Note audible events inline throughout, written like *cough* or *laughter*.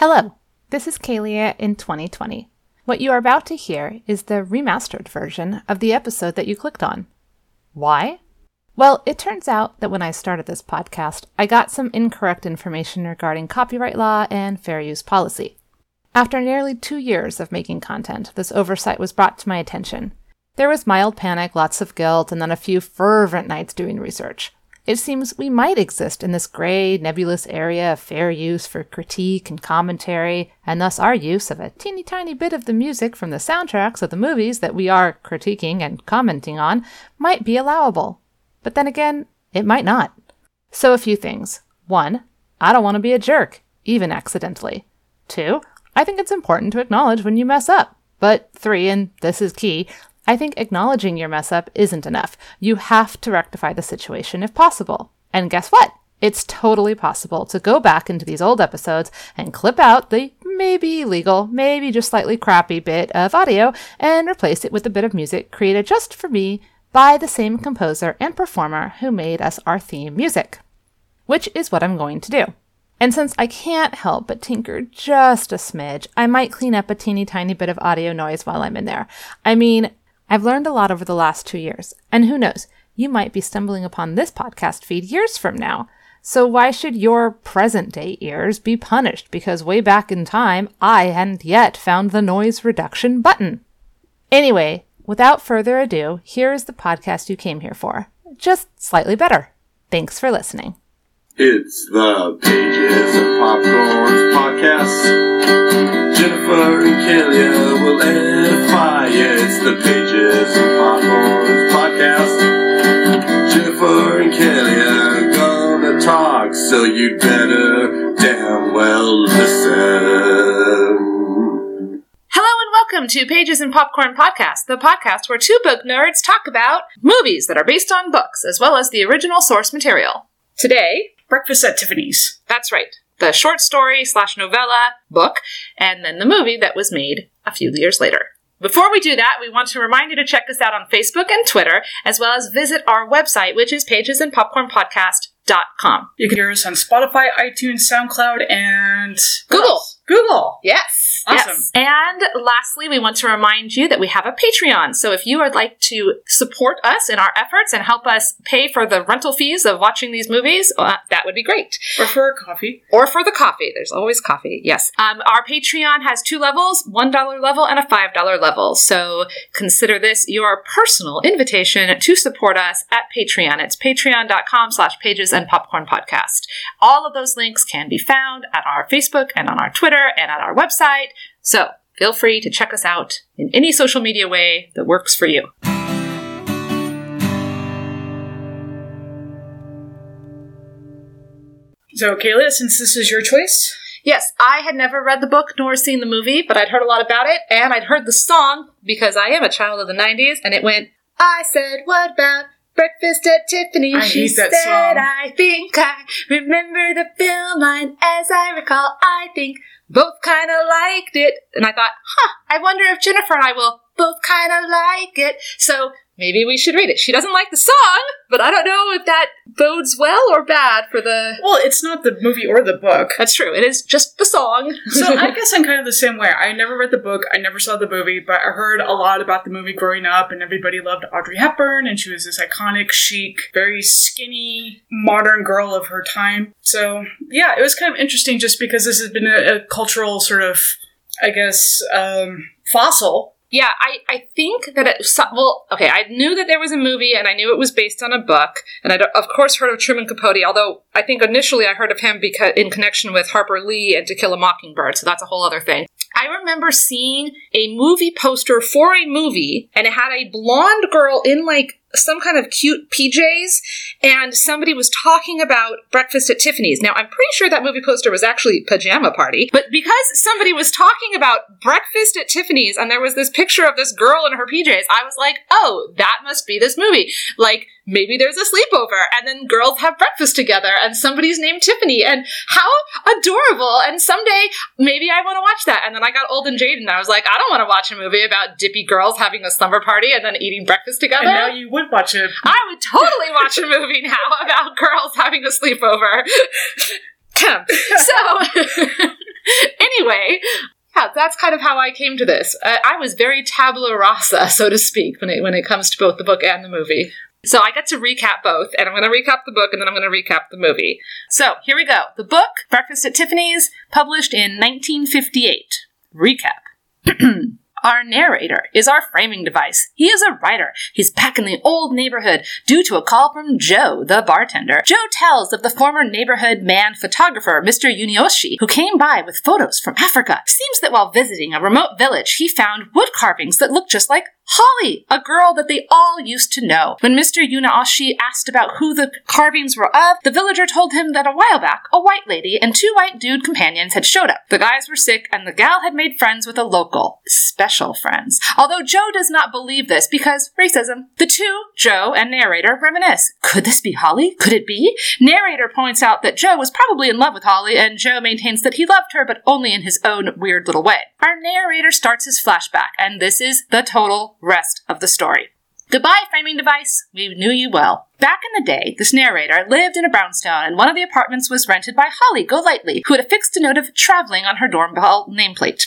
Hello, this is Kalia in 2020. What you are about to hear is the remastered version of the episode that you clicked on. Why? Well, it turns out that when I started this podcast, I got some incorrect information regarding copyright law and fair use policy. After nearly two years of making content, this oversight was brought to my attention. There was mild panic, lots of guilt, and then a few fervent nights doing research. It seems we might exist in this gray, nebulous area of fair use for critique and commentary, and thus our use of a teeny tiny bit of the music from the soundtracks of the movies that we are critiquing and commenting on might be allowable. But then again, it might not. So, a few things. One, I don't want to be a jerk, even accidentally. Two, I think it's important to acknowledge when you mess up. But three, and this is key, I think acknowledging your mess up isn't enough. You have to rectify the situation if possible. And guess what? It's totally possible to go back into these old episodes and clip out the maybe illegal, maybe just slightly crappy bit of audio and replace it with a bit of music created just for me by the same composer and performer who made us our theme music. Which is what I'm going to do. And since I can't help but tinker just a smidge, I might clean up a teeny tiny bit of audio noise while I'm in there. I mean, I've learned a lot over the last two years, and who knows, you might be stumbling upon this podcast feed years from now. So why should your present day ears be punished because way back in time I hadn't yet found the noise reduction button? Anyway, without further ado, here is the podcast you came here for. Just slightly better. Thanks for listening. It's the Pages of Popcorn podcast. Jennifer and Kalia will edify. It's the Pages of Popcorn podcast. Jennifer and Kalia gonna talk, so you'd better damn well listen. Hello and welcome to Pages and Popcorn Podcast, the podcast where two book nerds talk about movies that are based on books, as well as the original source material. Today, Breakfast at Tiffany's. that's right, the short story slash novella book, and then the movie that was made a few years later. Before we do that, we want to remind you to check us out on Facebook and Twitter, as well as visit our website, which is pagesandpopcornpodcast.com. You can hear us on Spotify, iTunes, SoundCloud, and Google. Google. Yes. Awesome. Yes. And lastly, we want to remind you that we have a Patreon. So if you would like to support us in our efforts and help us pay for the rental fees of watching these movies, uh, that would be great. Or for a coffee. Or for the coffee. There's always coffee. Yes. Um, our Patreon has two levels, $1 level and a $5 level. So consider this your personal invitation to support us at Patreon. It's patreon.com slash pages and popcorn podcast. All of those links can be found at our Facebook and on our Twitter and at our website. So feel free to check us out in any social media way that works for you. So, Kayla, since this is your choice, Yes, I had never read the book nor seen the movie, but I'd heard a lot about it, and I'd heard the song because I am a child of the 90s, and it went, I said, what about breakfast at Tiffany's? I she hate that said, song. I think I remember the film line as I recall. I think both kind of liked it. And I thought, huh, I wonder if Jennifer and I will both kind of like it. So maybe we should read it. She doesn't like the song, but I don't know if that bodes well or bad for the. well, it's not the movie or the book. That's true. It is just the song. So, *laughs* I guess I'm kind of the same way. I never read the book, I never saw the movie, but I heard a lot about the movie growing up, and everybody loved Audrey Hepburn, and she was this iconic, chic, very skinny, modern girl of her time. So, yeah, it was kind of interesting just because this has been a, a cultural sort of, I guess, um, fossil Yeah, I, I think that it well, okay, I knew that there was a movie and I knew it was based on a book, and I of course heard of Truman Capote. Although I think initially I heard of him because in connection with Harper Lee and To Kill a Mockingbird, so that's a whole other thing. I remember seeing a movie poster for a movie, and it had a blonde girl in like some kind of cute PJs, and somebody was talking about breakfast at Tiffany's. Now, I'm pretty sure that movie poster was actually Pajama Party, but because somebody was talking about breakfast at Tiffany's and there was this picture of this girl in her PJs, I was like, oh, that must be this movie. Like, maybe there's a sleepover, and then girls have breakfast together, and somebody's named Tiffany, and how adorable! And someday, maybe I want to watch that. And then I got old and jaded, and I was like, I don't want to watch a movie about dippy girls having a slumber party and then eating breakfast together. And now you would watch it. I would totally watch a movie now *laughs* about girls having a sleepover. *laughs* so, *laughs* anyway, yeah, that's kind of how I came to this. Uh, I was very tabula rasa, so to speak, when it when it comes to both the book and the movie. So I get to recap both, and I'm going to recap the book, and then I'm going to recap the movie. So here we go. The book, Breakfast at Tiffany's, published in 1958. Recap. *clears throat* Our narrator is our framing device. He is a writer. He's back in the old neighborhood due to a call from Joe, the bartender. Joe tells of the former neighborhood man photographer, Mr. Yunioshi, who came by with photos from Africa. Seems that while visiting a remote village, he found wood carvings that look just like Holly, a girl that they all used to know. When Mr. Yunioshi asked about who the carvings were of, the villager told him that a while back, a white lady and two white dude companions had showed up. The guys were sick, and the gal had made friends with a local. Special friends. Although Joe does not believe this because racism. The two, Joe and narrator, reminisce. Could this be Holly? Could it be? Narrator points out that Joe was probably in love with Holly, and Joe maintains that he loved her, but only in his own weird little way. Our narrator starts his flashback, and this is the total rest of the story. Goodbye, framing device. We knew you well. Back in the day, this narrator lived in a brownstone, and one of the apartments was rented by Holly Golightly, who had affixed a note of traveling on her doorbell nameplate.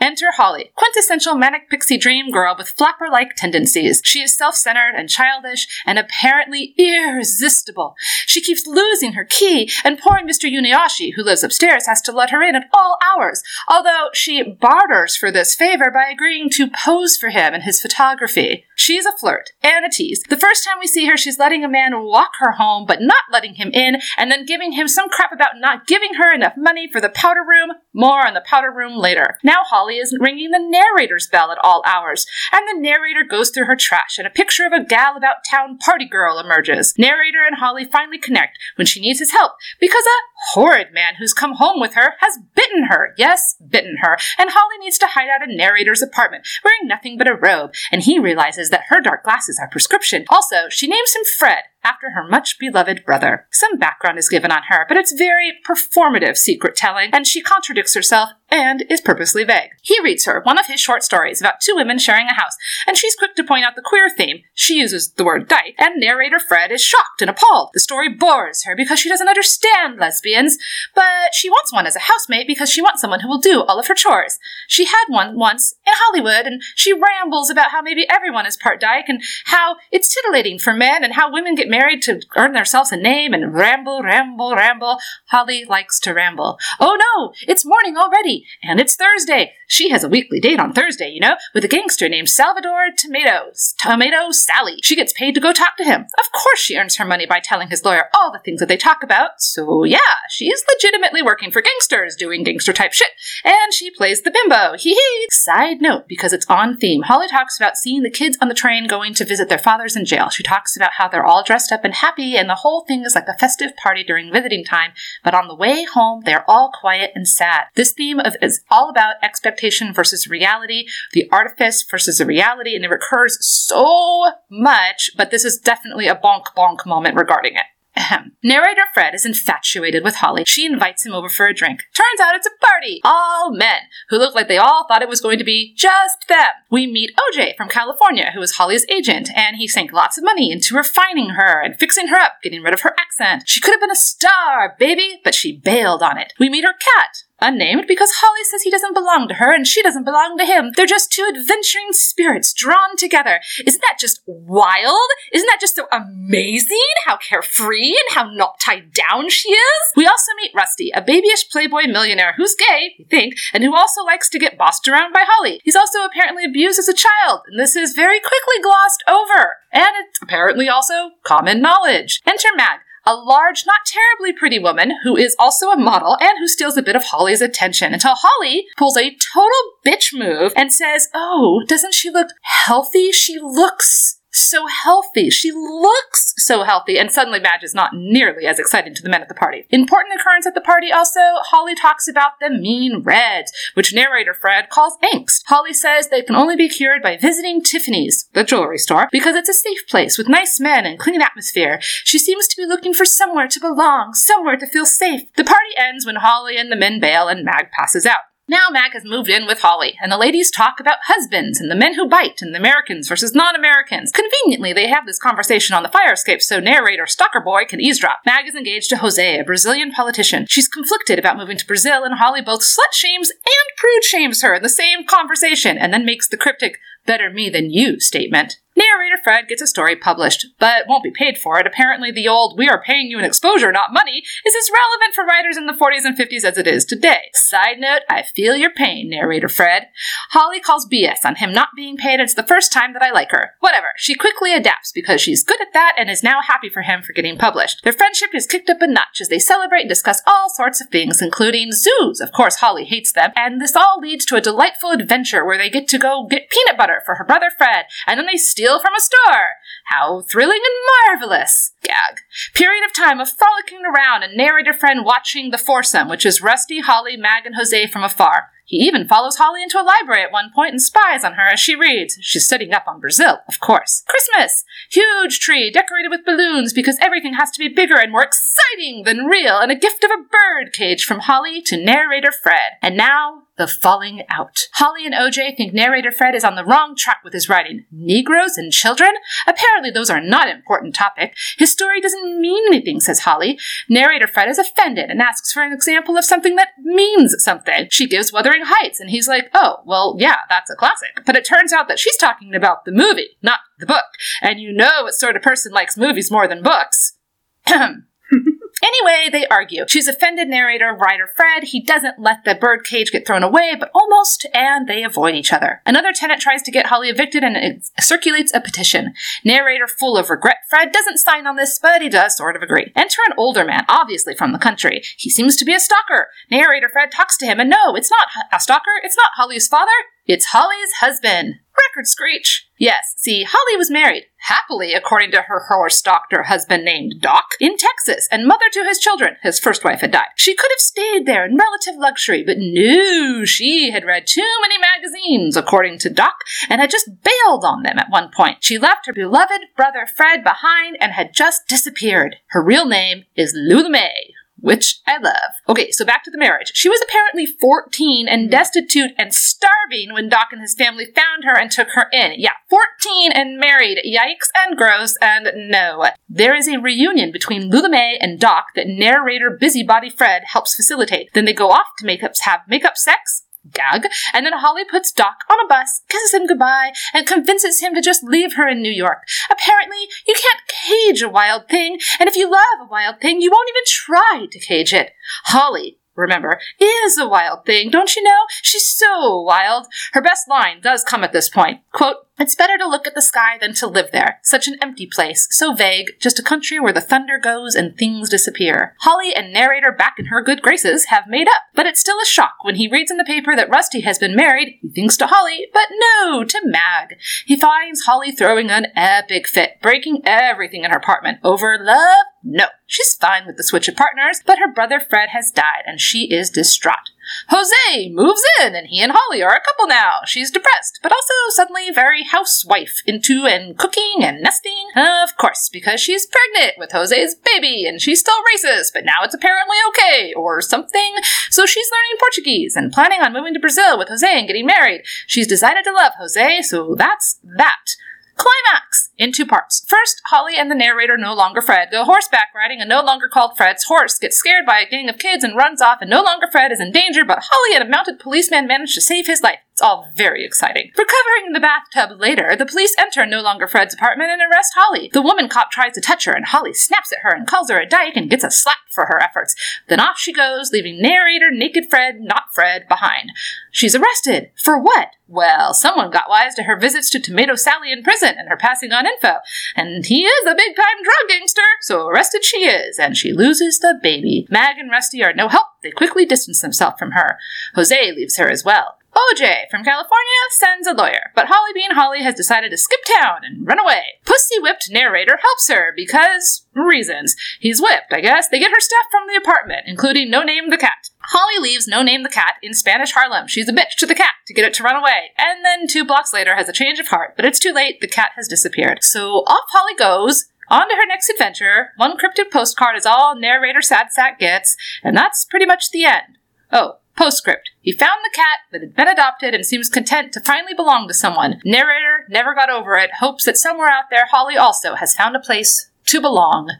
Enter Holly, quintessential manic pixie dream girl with flapper like tendencies. She is self centered and childish and apparently irresistible. She keeps losing her key, and poor Mr. Yunioshi, who lives upstairs, has to let her in at all hours, although she barters for this favor by agreeing to pose for him in his photography. She's a flirt and a tease. The first time we see her, she's letting a man walk her home, but not letting him in, and then giving him some crap about not giving her enough money for the powder room. More on the powder room later. Now Holly isn't ringing the narrator's bell at all hours, and the narrator goes through her trash, and a picture of a gal about town party girl emerges. Narrator and Holly finally connect when she needs his help because a horrid man who's come home with her has bitten her. Yes, bitten her. And Holly needs to hide out in narrator's apartment, wearing nothing but a robe, and he realizes that her dark glasses are prescription. Also, she names him Fred, after her much beloved brother. Some background is given on her, but it's very performative secret telling, and she contradicts herself and is purposely vague. He reads her one of his short stories about two women sharing a house, and she's quick to point out the queer theme. She uses the word dyke, and narrator Fred is shocked and appalled. The story bores her because she doesn't understand lesbians, but she wants one as a housemate because she wants someone who will do all of her chores. She had one once in Hollywood, and she rambles about how maybe everyone is part dyke and how it's titillating for men and how women get married to earn themselves a name and ramble, ramble, ramble. Holly likes to ramble. Oh no, it's morning already, and it's Thursday. She has a weekly date on Thursday, you know, with a gangster named Salvador Tomatoes. Tomato Sally. She gets paid to go talk to him. Of course, she earns her money by telling his lawyer all the things that they talk about. So yeah, she's legitimately working for gangsters, doing gangster type shit, and she plays the bimbo. Hee hee. Side note, because it's on theme, Holly talks about seeing the kids on the train going to visit their fathers in jail. She talks about how they're all dressed up and happy, and the whole thing is like a festive party during visiting time, but on the way home, they're all quiet and sad. This theme of, is all about expectation versus reality, the artifice versus the reality, and it recurs so much, but this is definitely a bonk bonk moment regarding it. Ahem. Narrator Fred is infatuated with Holly. She invites him over for a drink. Turns out it's a party! All men, who look like they all thought it was going to be just them. We meet OJ from California, who is Holly's agent, and he sank lots of money into refining her and fixing her up, getting rid of her accent. She could have been a star, baby, but she bailed on it. We meet her cat, unnamed because Holly says he doesn't belong to her and she doesn't belong to him. They're just two adventuring spirits drawn together. Isn't that just wild? Isn't that just so amazing? How carefree and how not tied down she is? We also meet Rusty, a babyish playboy millionaire who's gay, we think, and who also likes to get bossed around by Holly. He's also apparently abused as a child, and this is very quickly glossed over. And it's apparently also common knowledge. Enter Mag, a large, not terribly pretty woman who is also a model and who steals a bit of Holly's attention until Holly pulls a total bitch move and says, Oh, doesn't she look healthy? She looks so healthy. She looks so healthy. And suddenly Madge is not nearly as exciting to the men at the party. Important occurrence at the party also, Holly talks about the mean reds, which narrator Fred calls angst. Holly says they can only be cured by visiting Tiffany's, the jewelry store, because it's a safe place with nice men and clean atmosphere. She seems to be looking for somewhere to belong, somewhere to feel safe. The party ends when Holly and the men bail and Mag passes out. Now Mag has moved in with Holly, and the ladies talk about husbands and the men who bite and the Americans versus non-Americans. Conveniently, they have this conversation on the fire escape so narrator Stalker Boy can eavesdrop. Mag is engaged to Jose, a Brazilian politician. She's conflicted about moving to Brazil, and Holly both slut shames and prude shames her in the same conversation, and then makes the cryptic better me than you statement. Narrator Fred gets a story published, but won't be paid for it. Apparently, the old we are paying you an exposure, not money, is as relevant for writers in the 40s and 50s as it is today. Side note, I feel your pain, narrator Fred. Holly calls BS on him not being paid, it's the first time that I like her. Whatever, she quickly adapts because she's good at that and is now happy for him for getting published. Their friendship is kicked up a notch as they celebrate and discuss all sorts of things, including zoos. Of course, Holly hates them, and this all leads to a delightful adventure where they get to go get peanut butter for her brother Fred, and then they steal from a store. How thrilling and marvelous! Gag. Period of time of frolicking around and narrator friend watching the foursome, which is Rusty, Holly, Mag, and Jose from afar. He even follows Holly into a library at one point and spies on her as she reads. She's studying up on Brazil, of course. Christmas! Huge tree decorated with balloons because everything has to be bigger and more exciting than real, and a gift of a bird cage from Holly to narrator Fred. And now, the falling out. Holly and OJ think narrator Fred is on the wrong track with his writing. Negroes and children? Apparently those are not an important topic. His story doesn't mean anything, says Holly. Narrator Fred is offended and asks for an example of something that means something. She gives Wuthering Heights, and he's like, oh, well, yeah, that's a classic. But it turns out that she's talking about the movie, not the book. And you know what sort of person likes movies more than books. *clears throat* *laughs* Anyway, they argue. She's offended narrator writer Fred. He doesn't let the bird cage get thrown away, but almost, and they avoid each other. Another tenant tries to get Holly evicted and it circulates a petition. Narrator, full of regret, Fred doesn't sign on this, but he does sort of agree. Enter an older man, obviously from the country. He seems to be a stalker. Narrator Fred talks to him, and no, it's not a stalker. It's not Holly's father. It's Holly's husband. Record screech. Yes, see, Holly was married, happily, according to her horse doctor husband named Doc, in Texas, and mother to his children. His first wife had died. She could have stayed there in relative luxury, but no, she had read too many magazines, according to Doc, and had just bailed on them at one point. She left her beloved brother Fred behind and had just disappeared. Her real name is Lula Mae which I love. Okay, so back to the marriage. She was apparently 14 and mm-hmm. destitute and starving when Doc and his family found her and took her in. Yeah, 14 and married. Yikes and gross and no. There is a reunion between Lula Mae and Doc that narrator Busybody Fred helps facilitate. Then they go off to make up, have make-up sex gag, and then Holly puts Doc on a bus, kisses him goodbye, and convinces him to just leave her in New York. Apparently, you can't cage a wild thing, and if you love a wild thing, you won't even try to cage it. Holly remember, is a wild thing, don't you know? She's so wild. Her best line does come at this point. Quote, it's better to look at the sky than to live there. Such an empty place, so vague, just a country where the thunder goes and things disappear. Holly and narrator back in her good graces have made up, but it's still a shock when he reads in the paper that Rusty has been married, he thinks to Holly, but no, to Mag. He finds Holly throwing an epic fit, breaking everything in her apartment. Over love? No. She's fine with the switch of partners, but her brother Fred has died and she is distraught. Jose moves in, and he and Holly are a couple now. She's depressed, but also suddenly very housewife into and cooking and nesting. Of course, because she's pregnant with Jose's baby, and she's still racist, but now it's apparently okay, or something. So she's learning Portuguese and planning on moving to Brazil with Jose and getting married. She's decided to love Jose, so that's that. Climax! In two parts. First, Holly and the narrator, no longer Fred, go horseback riding, and no longer called Fred's horse gets scared by a gang of kids and runs off, and no longer Fred is in danger, but Holly and a mounted policeman manage to save his life. All very exciting. Recovering in the bathtub later, the police enter no longer Fred's apartment and arrest Holly. The woman cop tries to touch her, and Holly snaps at her and calls her a dyke and gets a slap for her efforts. Then off she goes, leaving narrator naked Fred, not Fred, behind. She's arrested. For what? Well, someone got wise to her visits to Tomato Sally in prison and her passing on info. And he is a big time drug gangster, so arrested she is, and she loses the baby. Mag and Rusty are no help. They quickly distance themselves from her. Jose leaves her as well. OJ from California sends a lawyer, but Holly Bean Holly has decided to skip town and run away. Pussy whipped narrator helps her because reasons. He's whipped, I guess. They get her stuff from the apartment, including No Name the cat. Holly leaves No Name the cat in Spanish Harlem. She's a bitch to the cat to get it to run away, and then two blocks later has a change of heart, but it's too late. The cat has disappeared. So off Holly goes. On to her next adventure. One cryptic postcard is all narrator Sad Sack gets, and that's pretty much the end. Oh, Postscript. He found the cat that had been adopted and seems content to finally belong to someone. Narrator never got over it, hopes that somewhere out there Holly also has found a place to belong.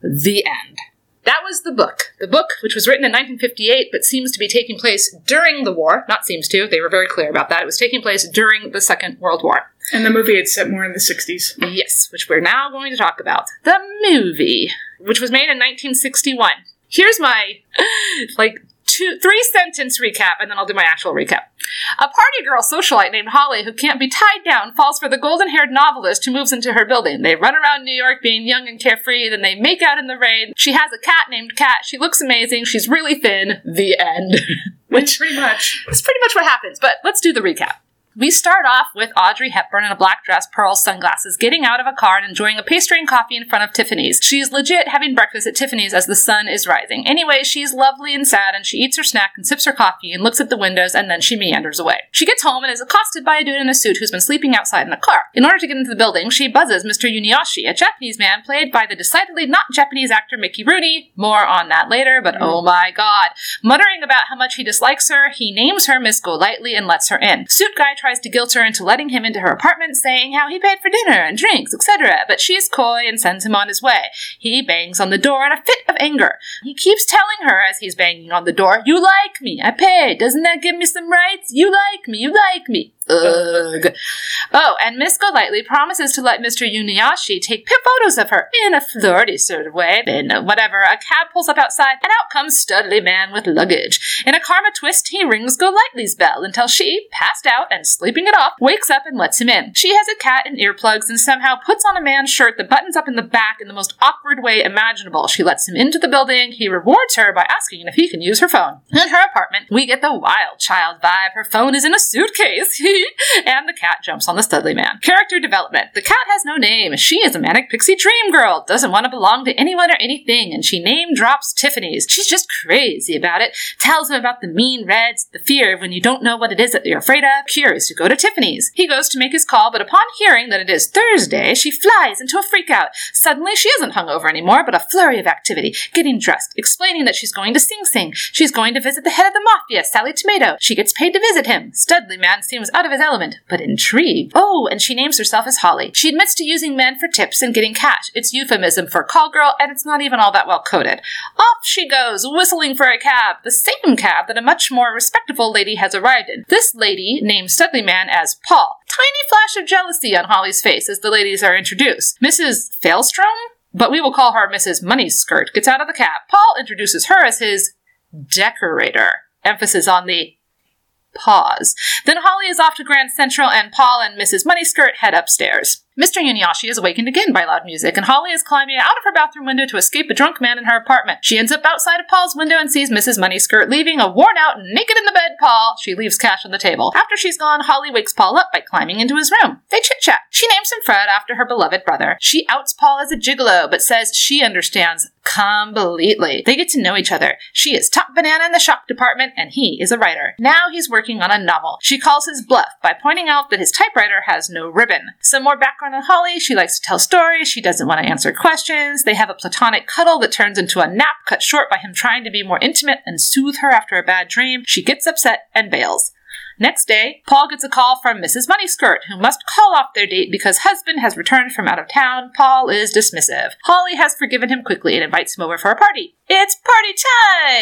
The end. That was the book. The book, which was written in 1958 but seems to be taking place during the war, not seems to, they were very clear about that. It was taking place during the Second World War. And the movie had set more in the 60s. Yes, which we're now going to talk about. The movie, which was made in 1961. Here's my, *laughs* like, two, three sentence recap, and then I'll do my actual recap. A party girl socialite named Holly, who can't be tied down, falls for the golden haired novelist who moves into her building. They run around New York being young and carefree, then they make out in the rain. She has a cat named Cat. She looks amazing. She's really thin. The end. *laughs* Which pretty much. That's pretty much what happens, but let's do the recap. We start off with Audrey Hepburn in a black dress, pearl sunglasses, getting out of a car and enjoying a pastry and coffee in front of Tiffany's. She is legit having breakfast at Tiffany's as the sun is rising. Anyway, she's lovely and sad, and she eats her snack and sips her coffee and looks at the windows, and then she meanders away. She gets home and is accosted by a dude in a suit who's been sleeping outside in a car. In order to get into the building, she buzzes Mr. Yunioshi, a Japanese man played by the decidedly not Japanese actor Mickey Rooney. More on that later, but mm. oh my god. Muttering about how much he dislikes her, he names her Miss Golightly and lets her in. Suit guy tries to guilt her into letting him into her apartment, saying how he paid for dinner and drinks, etc., but she is coy and sends him on his way. He bangs on the door in a fit of anger. He keeps telling her as he's banging on the door, You like me, I paid, doesn't that give me some rights? You like me, you like me. Ugh. Oh, and Miss Golightly promises to let Mr. Yunioshi take photos of her in a flirty sort of way. Then, whatever, a cab pulls up outside, and out comes Studley Man with luggage. In a karma twist, he rings Golightly's bell until she, passed out and sleeping it off, wakes up and lets him in. She has a cat and earplugs and somehow puts on a man's shirt that buttons up in the back in the most awkward way imaginable. She lets him into the building. He rewards her by asking if he can use her phone. In her apartment, we get the wild child vibe. Her phone is in a suitcase. *laughs* *laughs* and the cat jumps on the Studley man. Character development. The cat has no name. She is a manic pixie dream girl, doesn't want to belong to anyone or anything, and she name drops Tiffany's. She's just crazy about it. Tells him about the mean reds, the fear of when you don't know what it is that you're afraid of, curious to go to Tiffany's. He goes to make his call, but upon hearing that it is Thursday, she flies into a freakout. Suddenly, she isn't hungover anymore, but a flurry of activity, getting dressed, explaining that she's going to Sing Sing. She's going to visit the head of the mafia, Sally Tomato. She gets paid to visit him. Studley man seems out of his element, but intrigued. Oh, and she names herself as Holly. She admits to using men for tips and getting cash. It's euphemism for call girl, and it's not even all that well coded. Off she goes, whistling for a cab, the same cab that a much more respectable lady has arrived in. This lady names Studley Man as Paul. Tiny flash of jealousy on Holly's face as the ladies are introduced. Mrs. Failstrom? But we will call her Mrs. Moneyskirt, gets out of the cab. Paul introduces her as his decorator. Emphasis on the pause. Then Holly is off to Grand Central, and Paul and Mrs. Moneyskirt head upstairs. Mr. Yunioshi is awakened again by loud music, and Holly is climbing out of her bathroom window to escape a drunk man in her apartment. She ends up outside of Paul's window and sees Mrs. Moneyskirt leaving a worn out, naked in the bed Paul. She leaves cash on the table. After she's gone, Holly wakes Paul up by climbing into his room. They chit chat. She names him Fred after her beloved brother. She outs Paul as a gigolo, but says she understands completely. They get to know each other. She is top banana in the shop department, and he is a writer. Now he's working on a novel. She calls his bluff by pointing out that his typewriter has no ribbon. Some more background on Holly. She likes to tell stories. She doesn't want to answer questions. They have a platonic cuddle that turns into a nap cut short by him trying to be more intimate and soothe her after a bad dream. She gets upset and bails. Next day, Paul gets a call from Mrs. Moneyskirt, who must call off their date because husband has returned from out of town. Paul is dismissive. Holly has forgiven him quickly and invites him over for a party. It's party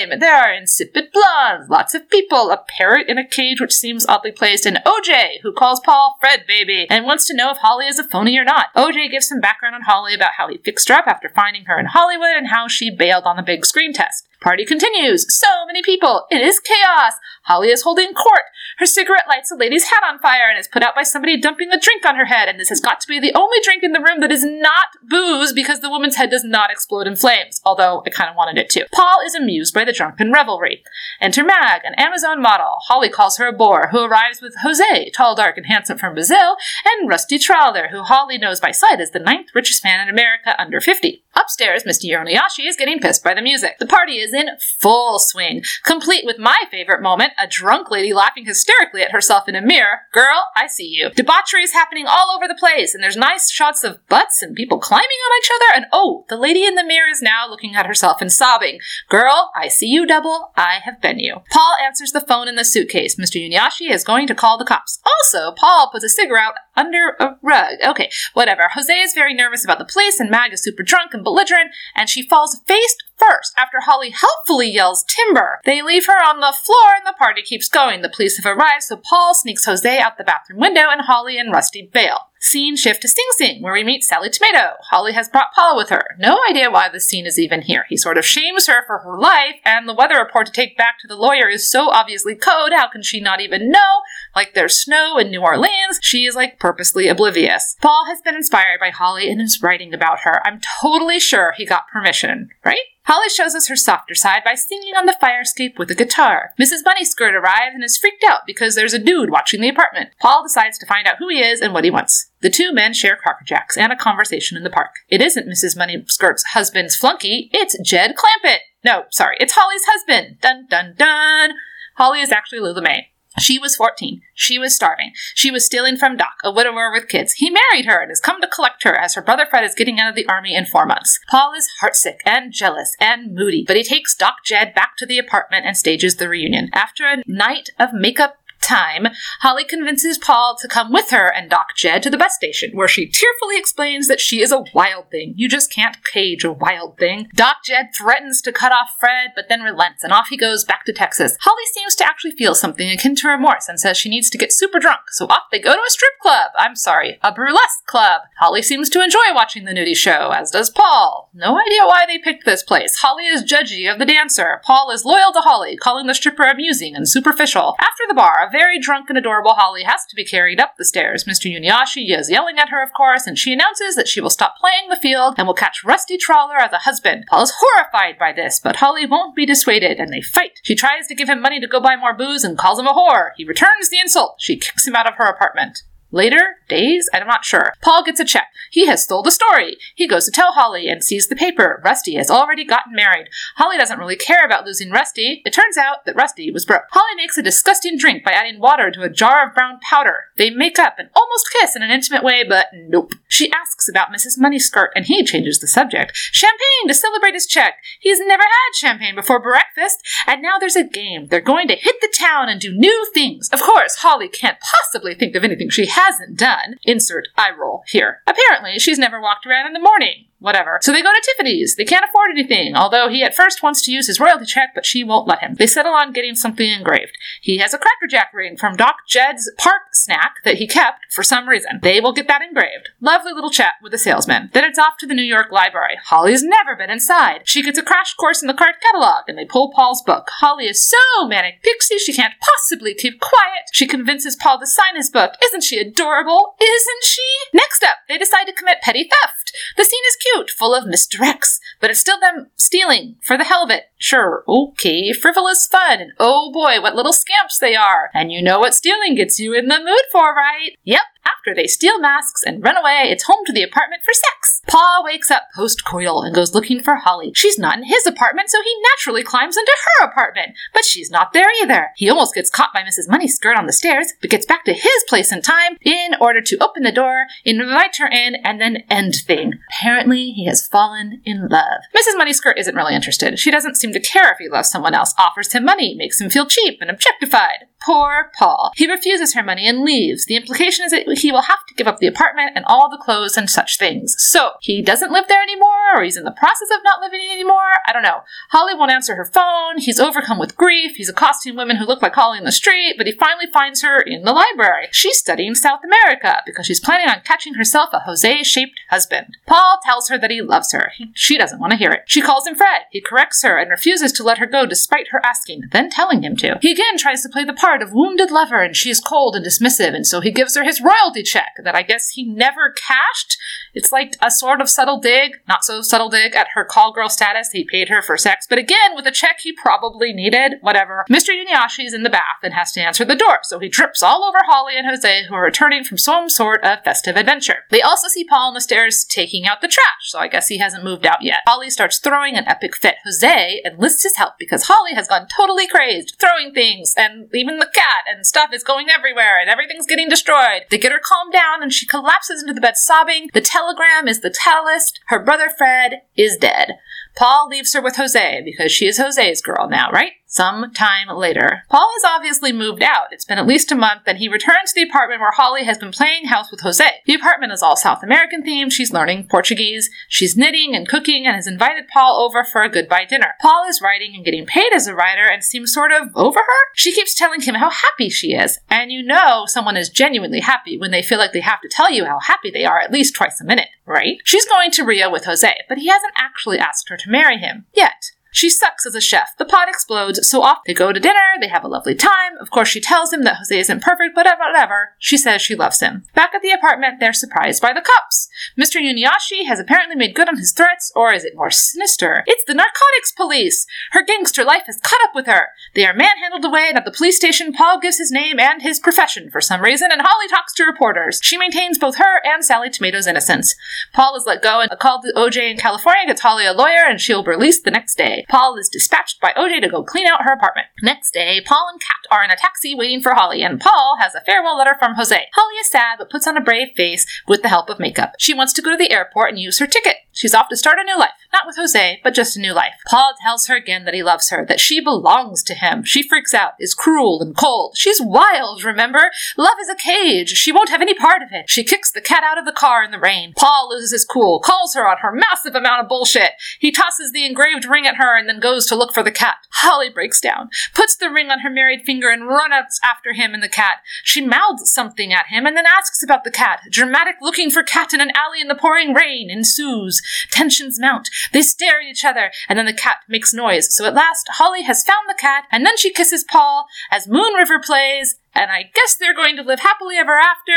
time! There are insipid blondes, lots of people, a parrot in a cage which seems oddly placed, and OJ, who calls Paul Fred Baby and wants to know if Holly is a phony or not. OJ gives some background on Holly about how he fixed her up after finding her in Hollywood and how she bailed on the big screen test. Party continues. So many people. It is chaos. Holly is holding court. Her cigarette lights a lady's hat on fire and is put out by somebody dumping a drink on her head. And this has got to be the only drink in the room that is not booze because the woman's head does not explode in flames. Although I kind of wanted it to. Paul is amused by the drunken revelry. Enter Mag, an Amazon model. Holly calls her a bore, who arrives with Jose, tall, dark, and handsome from Brazil, and Rusty Trawler, who Holly knows by sight as the ninth richest man in America under 50. Upstairs, Mr. Yunioshi is getting pissed by the music. The party is in full swing, complete with my favorite moment a drunk lady laughing hysterically at herself in a mirror. Girl, I see you. Debauchery is happening all over the place, and there's nice shots of butts and people climbing on each other. And oh, the lady in the mirror is now looking at herself and sobbing. Girl, I see you double. I have been you. Paul answers the phone in the suitcase. Mr. Yunioshi is going to call the cops. Also, Paul puts a cigarette under a rug. Okay, whatever. Jose is very nervous about the police, and Mag is super drunk and belligerent, and she falls face first after Holly helpfully yells timber. They leave her on the floor, and the party keeps going. The police have arrived, so Paul sneaks Jose out the bathroom window, and Holly and Rusty bail. Scene shift to Sing Sing, where we meet Sally Tomato. Holly has brought Paula with her. No idea why this scene is even here. He sort of shames her for her life, and the weather report to take back to the lawyer is so obviously code. How can she not even know? Like there's snow in New Orleans. She is like purposely oblivious. Paul has been inspired by Holly and is writing about her. I'm totally sure he got permission, right? Holly shows us her softer side by singing on the fire escape with a guitar. Mrs. Moneyskirt arrives and is freaked out because there's a dude watching the apartment. Paul decides to find out who he is and what he wants. The two men share Cracker Jacks and a conversation in the park. It isn't Mrs. Moneyskirt's husband's flunky, it's Jed Clampett. No, sorry, it's Holly's husband. Dun dun dun. Holly is actually Lula Mae. She was 14. She was starving. She was stealing from Doc, a widower with kids. He married her and has come to collect her as her brother Fred is getting out of the army in four months. Paul is heartsick and jealous and moody, but he takes Doc Jed back to the apartment and stages the reunion. After a night of makeup time, Holly convinces Paul to come with her and Doc Jed to the bus station, where she tearfully explains that she is a wild thing. You just can't cage a wild thing. Doc Jed threatens to cut off Fred, but then relents, and off he goes back to Texas. Holly seems to actually feel something akin to remorse and says she needs to get super drunk, so off they go to a strip club. I'm sorry, a burlesque club. Holly seems to enjoy watching the nudie show, as does Paul. No idea why they picked this place. Holly is judgy of the dancer. Paul is loyal to Holly, calling the stripper amusing and superficial. After the bar, a very drunk and adorable Holly has to be carried up the stairs. Mr. Yunioshi is yelling at her, of course, and she announces that she will stop playing the field and will catch Rusty Trawler as a husband. Paul is horrified by this, but Holly won't be dissuaded, and they fight. She tries to give him money to go buy more booze and calls him a whore. He returns the insult. She kicks him out of her apartment. Later, days, I'm not sure. Paul gets a check. He has stole the story. He goes to tell Holly and sees the paper. Rusty has already gotten married. Holly doesn't really care about losing Rusty. It turns out that Rusty was broke. Holly makes a disgusting drink by adding water to a jar of brown powder. They make up and almost kiss in an intimate way, but nope. She asks about Mrs. Moneyskirt and he changes the subject. Champagne to celebrate his check. He's never had champagne before breakfast, and now there's a game. They're going to hit the town and do new things. Of course, Holly can't possibly think of anything she hasn't done. Insert eye roll here. Apparently, she's never walked around in the morning whatever. So they go to Tiffany's. They can't afford anything, although he at first wants to use his royalty check, but she won't let him. They settle on getting something engraved. He has a Cracker Jack ring from Doc Jed's park snack that he kept for some reason. They will get that engraved. Lovely little chat with the salesman. Then it's off to the New York Library. Holly's never been inside. She gets a crash course in the card catalog, and they pull Paul's book. Holly is so manic pixie she can't possibly keep quiet. She convinces Paul to sign his book. Isn't she adorable? Isn't she? Next up, they decide to commit petty theft. The scene is cute full of misdirects, but it's still them stealing for the hell of it. Sure, okay, frivolous fun, and oh boy, what little scamps they are. And you know what stealing gets you in the mood for, right? Yep, after they steal masks and run away, it's home to the apartment for sex. Paul wakes up post coital and goes looking for Holly. She's not in his apartment, so he naturally climbs into her apartment. But she's not there either. He almost gets caught by Mrs. Moneyskirt on the stairs, but gets back to his place in time in order to open the door, invite her in, and then end thing. Apparently, he has fallen in love. Mrs. Moneyskirt isn't really interested. She doesn't seem to care if he loves someone else, offers him money, makes him feel cheap and objectified. Poor Paul. He refuses her money and leaves. The implication is that he will have to give up the apartment and all the clothes and such things. So, he doesn't live there anymore, or he's in the process of not living anymore. I don't know. Holly won't answer her phone. He's overcome with grief. He's accosting women who look like Holly in the street, but he finally finds her in the library. She's studying South America because she's planning on catching herself a Jose shaped husband. Paul tells her that he loves her. He, she doesn't want to hear it. She calls him Fred. He corrects her and refuses to let her go despite her asking, then telling him to. He again tries to play the part of wounded lover, and she is cold and dismissive, and so he gives her his royalty check that I guess he never cashed. It's like a sort of subtle dig, not so subtle dig, at her call girl status. He paid her for sex, but again, with a check he probably needed. Whatever. Mr. Yunioshi is in the bath and has to answer the door, so he trips all over Holly and Jose, who are returning from some sort of festive adventure. They also see Paul on the stairs taking out the trash, so I guess he hasn't moved out yet. Holly starts throwing an epic fit. Jose enlists his help because Holly has gone totally crazed, throwing things, and even the cat, and stuff is going everywhere, and everything's getting destroyed. They get her calmed down, and she collapses into the bed sobbing. The telegram is the tellist. Her brother Fred is dead. Paul leaves her with Jose because she is Jose's girl now, right? Some time later. Paul has obviously moved out. It's been at least a month, and he returns to the apartment where Holly has been playing house with Jose. The apartment is all South American themed. She's learning Portuguese. She's knitting and cooking and has invited Paul over for a goodbye dinner. Paul is writing and getting paid as a writer and seems sort of over her. She keeps telling him how happy she is, and you know someone is genuinely happy when they feel like they have to tell you how happy they are at least twice a minute, right? She's going to Rio with Jose, but he hasn't actually asked her to marry him yet. She sucks as a chef. The pot explodes, so off they go to dinner. They have a lovely time. Of course, she tells him that Jose isn't perfect, but whatever. She says she loves him. Back at the apartment, they're surprised by the cops. Mr. Yunioshi has apparently made good on his threats, or is it more sinister? It's the narcotics police! Her gangster life has caught up with her. They are manhandled away, and at the police station, Paul gives his name and his profession for some reason, and Holly talks to reporters. She maintains both her and Sally Tomato's innocence. Paul is let go and called to OJ in California, gets Holly a lawyer, and she'll be released the next day. Paul is dispatched by OJ to go clean out her apartment. Next day, Paul and Kat are in a taxi waiting for Holly, and Paul has a farewell letter from Jose. Holly is sad, but puts on a brave face with the help of makeup. She wants to go to the airport and use her ticket. She's off to start a new life. Not with Jose, but just a new life. Paul tells her again that he loves her, that she belongs to him. She freaks out, is cruel and cold. She's wild, remember? Love is a cage. She won't have any part of it. She kicks the cat out of the car in the rain. Paul loses his cool, calls her on her massive amount of bullshit. He tosses the engraved ring at her and then goes to look for the cat. Holly breaks down, puts the ring on her married finger and runs after him and the cat. She mouths something at him and then asks about the cat. Dramatic looking for cat in an alley in the pouring rain ensues. Tensions mount. They stare at each other, and then the cat makes noise. So at last, Holly has found the cat, and then she kisses Paul as Moon River plays, and I guess they're going to live happily ever after.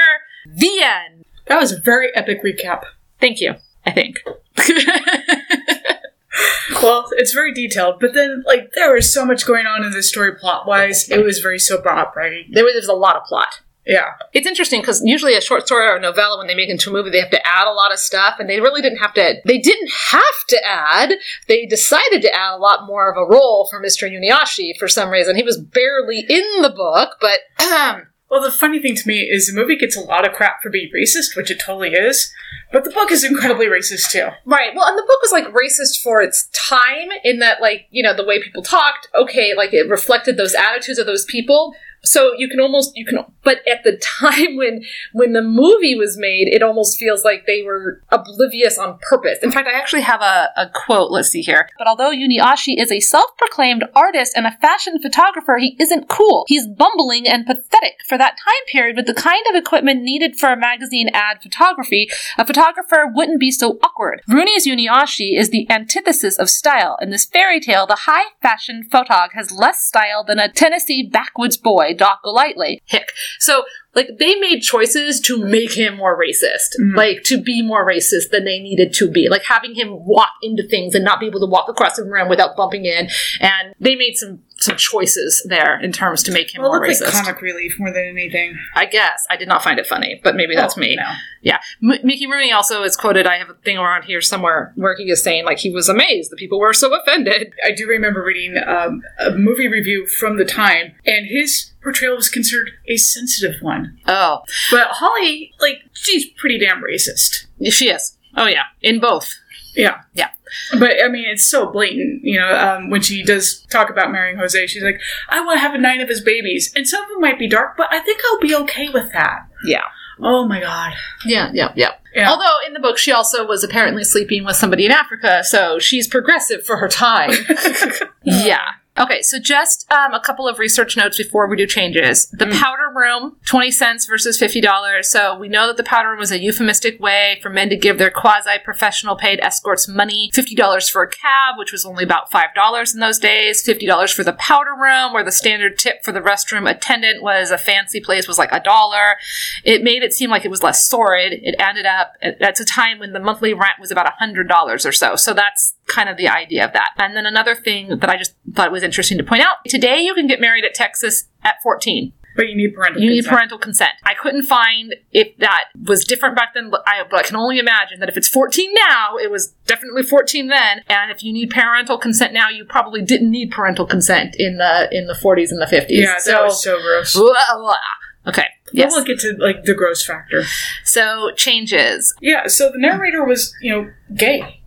The end. That was a very epic recap. Thank you, I think. *laughs* Well, it's very detailed, but then, like, there was so much going on in this story plot wise. It was very soap opera there was, there was a lot of plot. Yeah. It's interesting because usually a short story or a novella, when they make it into a movie, they have to add a lot of stuff, and they really didn't have to. They didn't have to add. They decided to add a lot more of a role for Mr. Yunioshi for some reason. He was barely in the book, but um, Well, the funny thing to me is the movie gets a lot of crap for being racist, which it totally is, but the book is incredibly racist too. Right. Well, and the book was like racist for its time in that, like, you know, the way people talked, okay, like it reflected those attitudes of those people. So you can almost, you can, but at the *laughs* time when, when the movie was made, it almost feels like they were oblivious on purpose. In fact, I actually have a, a quote. Let's see here. But although Yunioshi is a self-proclaimed artist and a fashion photographer, he isn't cool. He's bumbling and pathetic. For that time period, with the kind of equipment needed for a magazine ad photography, a photographer wouldn't be so awkward. Rooney's Yunioshi is the antithesis of style. In this fairy tale, the high fashion photog has less style than a Tennessee backwoods boy, Doc Golightly. Hick. So, like, they made choices to make him more racist. Like, to be more racist than they needed to be. Like, having him walk into things and not be able to walk across the room without bumping in. And they made some some choices there in terms to make him Well, more racist. like comic relief more than anything. I guess. I did not find it funny, but maybe that's Oh, me. no. Yeah. M- Mickey Rooney also is quoted. I have a thing around here somewhere where he is saying, like, he was amazed that people were so offended. I do remember reading um, a movie review from the time, and his portrayal was considered a sensitive one. Oh. But Holly, like, she's pretty damn racist. She is. Oh, yeah. In both. Yeah. Yeah. But I mean, it's so blatant, you know. Um, when she does talk about marrying Jose, she's like, "I want to have a nine of his babies," and some of them might be dark, but I think I'll be okay with that. Yeah. Oh my god! Yeah, yeah, yeah. Yeah. Although in the book, she also was apparently sleeping with somebody in Africa, so she's progressive for her time. *laughs* yeah. Okay, so just um, a couple of research notes before we do changes. The powder room, 20 cents versus $50. So we know that the powder room was a euphemistic way for men to give their quasi professional paid escorts money. $50 for a cab, which was only about $5 in those days. $50 for the powder room, where the standard tip for the restroom attendant was a fancy place was like a dollar. It made it seem like it was less sordid. It ended up, at a time when the monthly rent was about $100 or so. So that's kind of the idea of that. And then another thing that I just thought was interesting to point out today you can get married at Texas at 14. But you need parental You need consent. parental consent. I couldn't find if that was different back then, but I, but I can only imagine that if it's 14 now, it was definitely 14 then. And if you need parental consent now, you probably didn't need parental consent in the in the 40s and the 50s. Yeah, so, that was so gross. blah, blah. Okay. Yes. We'll get to like the gross factor. So changes. Yeah, so the narrator was, you know, gay.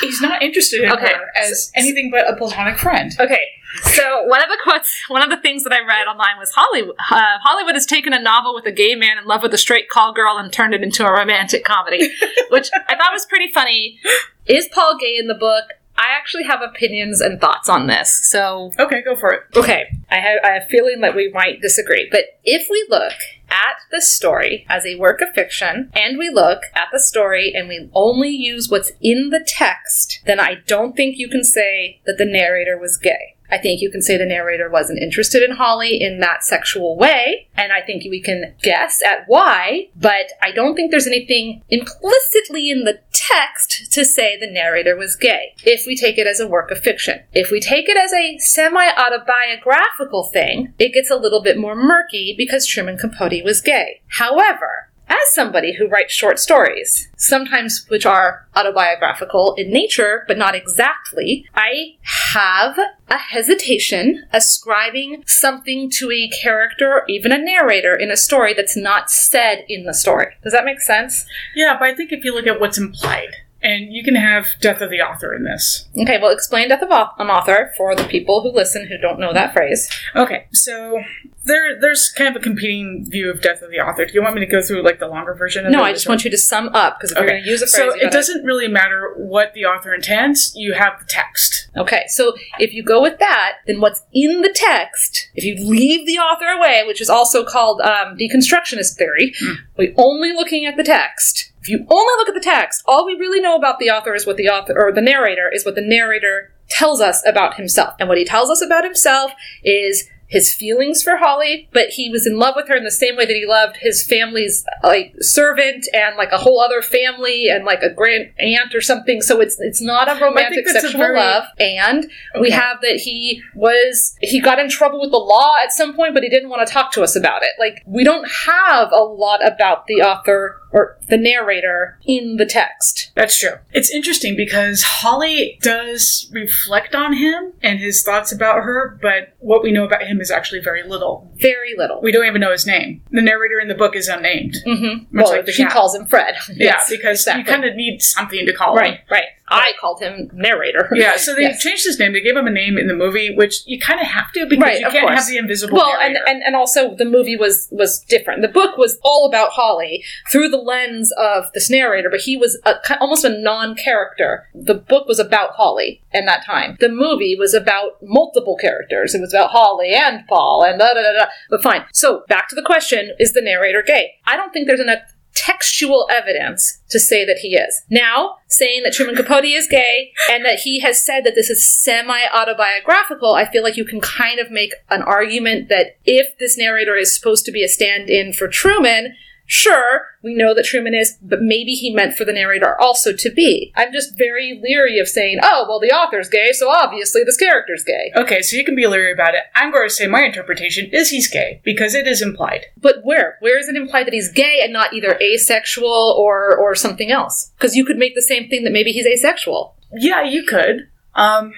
He's not interested in Okay. her as anything but a platonic friend. Okay, so one of the quotes, one of the things that I read online was Hollywood. Uh, Hollywood has taken a novel with a gay man in love with a straight call girl and turned it into a romantic comedy, *laughs* which I thought was pretty funny. Is Paul gay in the book? I actually have opinions and thoughts on this. So Okay, go for it. Okay, I have, I have a feeling that we might disagree. But if we look at the story as a work of fiction, and we look at the story and we only use what's in the text, then I don't think you can say that the narrator was gay. I think you can say the narrator wasn't interested in Holly in that sexual way, and I think we can guess at why, but I don't think there's anything implicitly in the text to say the narrator was gay, if we take it as a work of fiction. If we take it as a semi autobiographical thing, it gets a little bit more murky because Truman Capote was gay. However, as somebody who writes short stories, sometimes which are autobiographical in nature, but not exactly, I have a hesitation ascribing something to a character or even a narrator in a story that's not said in the story. Does that make sense? Yeah, but I think if you look at what's implied, and you can have death of the author in this. Okay, well, explain death of an author for the people who listen who don't know that phrase. Okay, so there there's kind of a competing view of death of the author. Do you want me to go through like the longer version? Of No, I just want you to sum up because if you're going to use a phrase, so it doesn't really matter what the author intends. You have the text. Okay, so if you go with that, then what's in the text, if you leave the author away, which is also called um, deconstructionist theory, we're only looking at the text. If you only look at the text, all we really know about the author is what the author or the narrator is what the narrator tells us about himself. And what he tells us about himself is his feelings for Holly, but he was in love with her in the same way that he loved his family's like servant and like a whole other family and like a grand aunt or something. So it's it's not a romantic sexual very- love. And we have that he was he got in trouble with the law at some point, but he didn't want to talk to us about it. Like we don't have a lot about the author or the narrator in the text. That's true. It's interesting because Holly does reflect on him and his thoughts about her, but what we know about him is actually very little. Very little. We don't even know his name. The narrator in the book is unnamed. Mm-hmm. Much Well, like the she cat. calls him Fred. Yeah, *laughs* Yes, because exactly. you kind of need something to call him. right, right. I called him narrator. *laughs* Yeah, so they Yes. changed his name. They gave him a name in the movie, which you kind of have to because Right, you can't course. have the invisible. Well, and, and and also the movie was was different. The book was all about Holly through the lens of this narrator, but he was a, almost a non-character. The book was about Holly in that time. The movie was about multiple characters. It was about Holly and Paul and da da da da. But fine. So back to the question: Is the narrator gay? I don't think there's enough textual evidence to say that he is. Now, saying that Truman Capote is gay and that he has said that this is semi autobiographical, I feel like you can kind of make an argument that if this narrator is supposed to be a stand in for Truman, sure, we know that Truman is, but maybe he meant for the narrator also to be. I'm just very leery of saying, oh, well, the author's gay, so obviously this character's gay. okay, so you can be leery about it. I'm going to say my interpretation is he's gay because it is implied. But where? Where is it implied that he's gay and not either asexual or or something else? Because you could make the same thing that maybe he's asexual. Yeah, you could, um,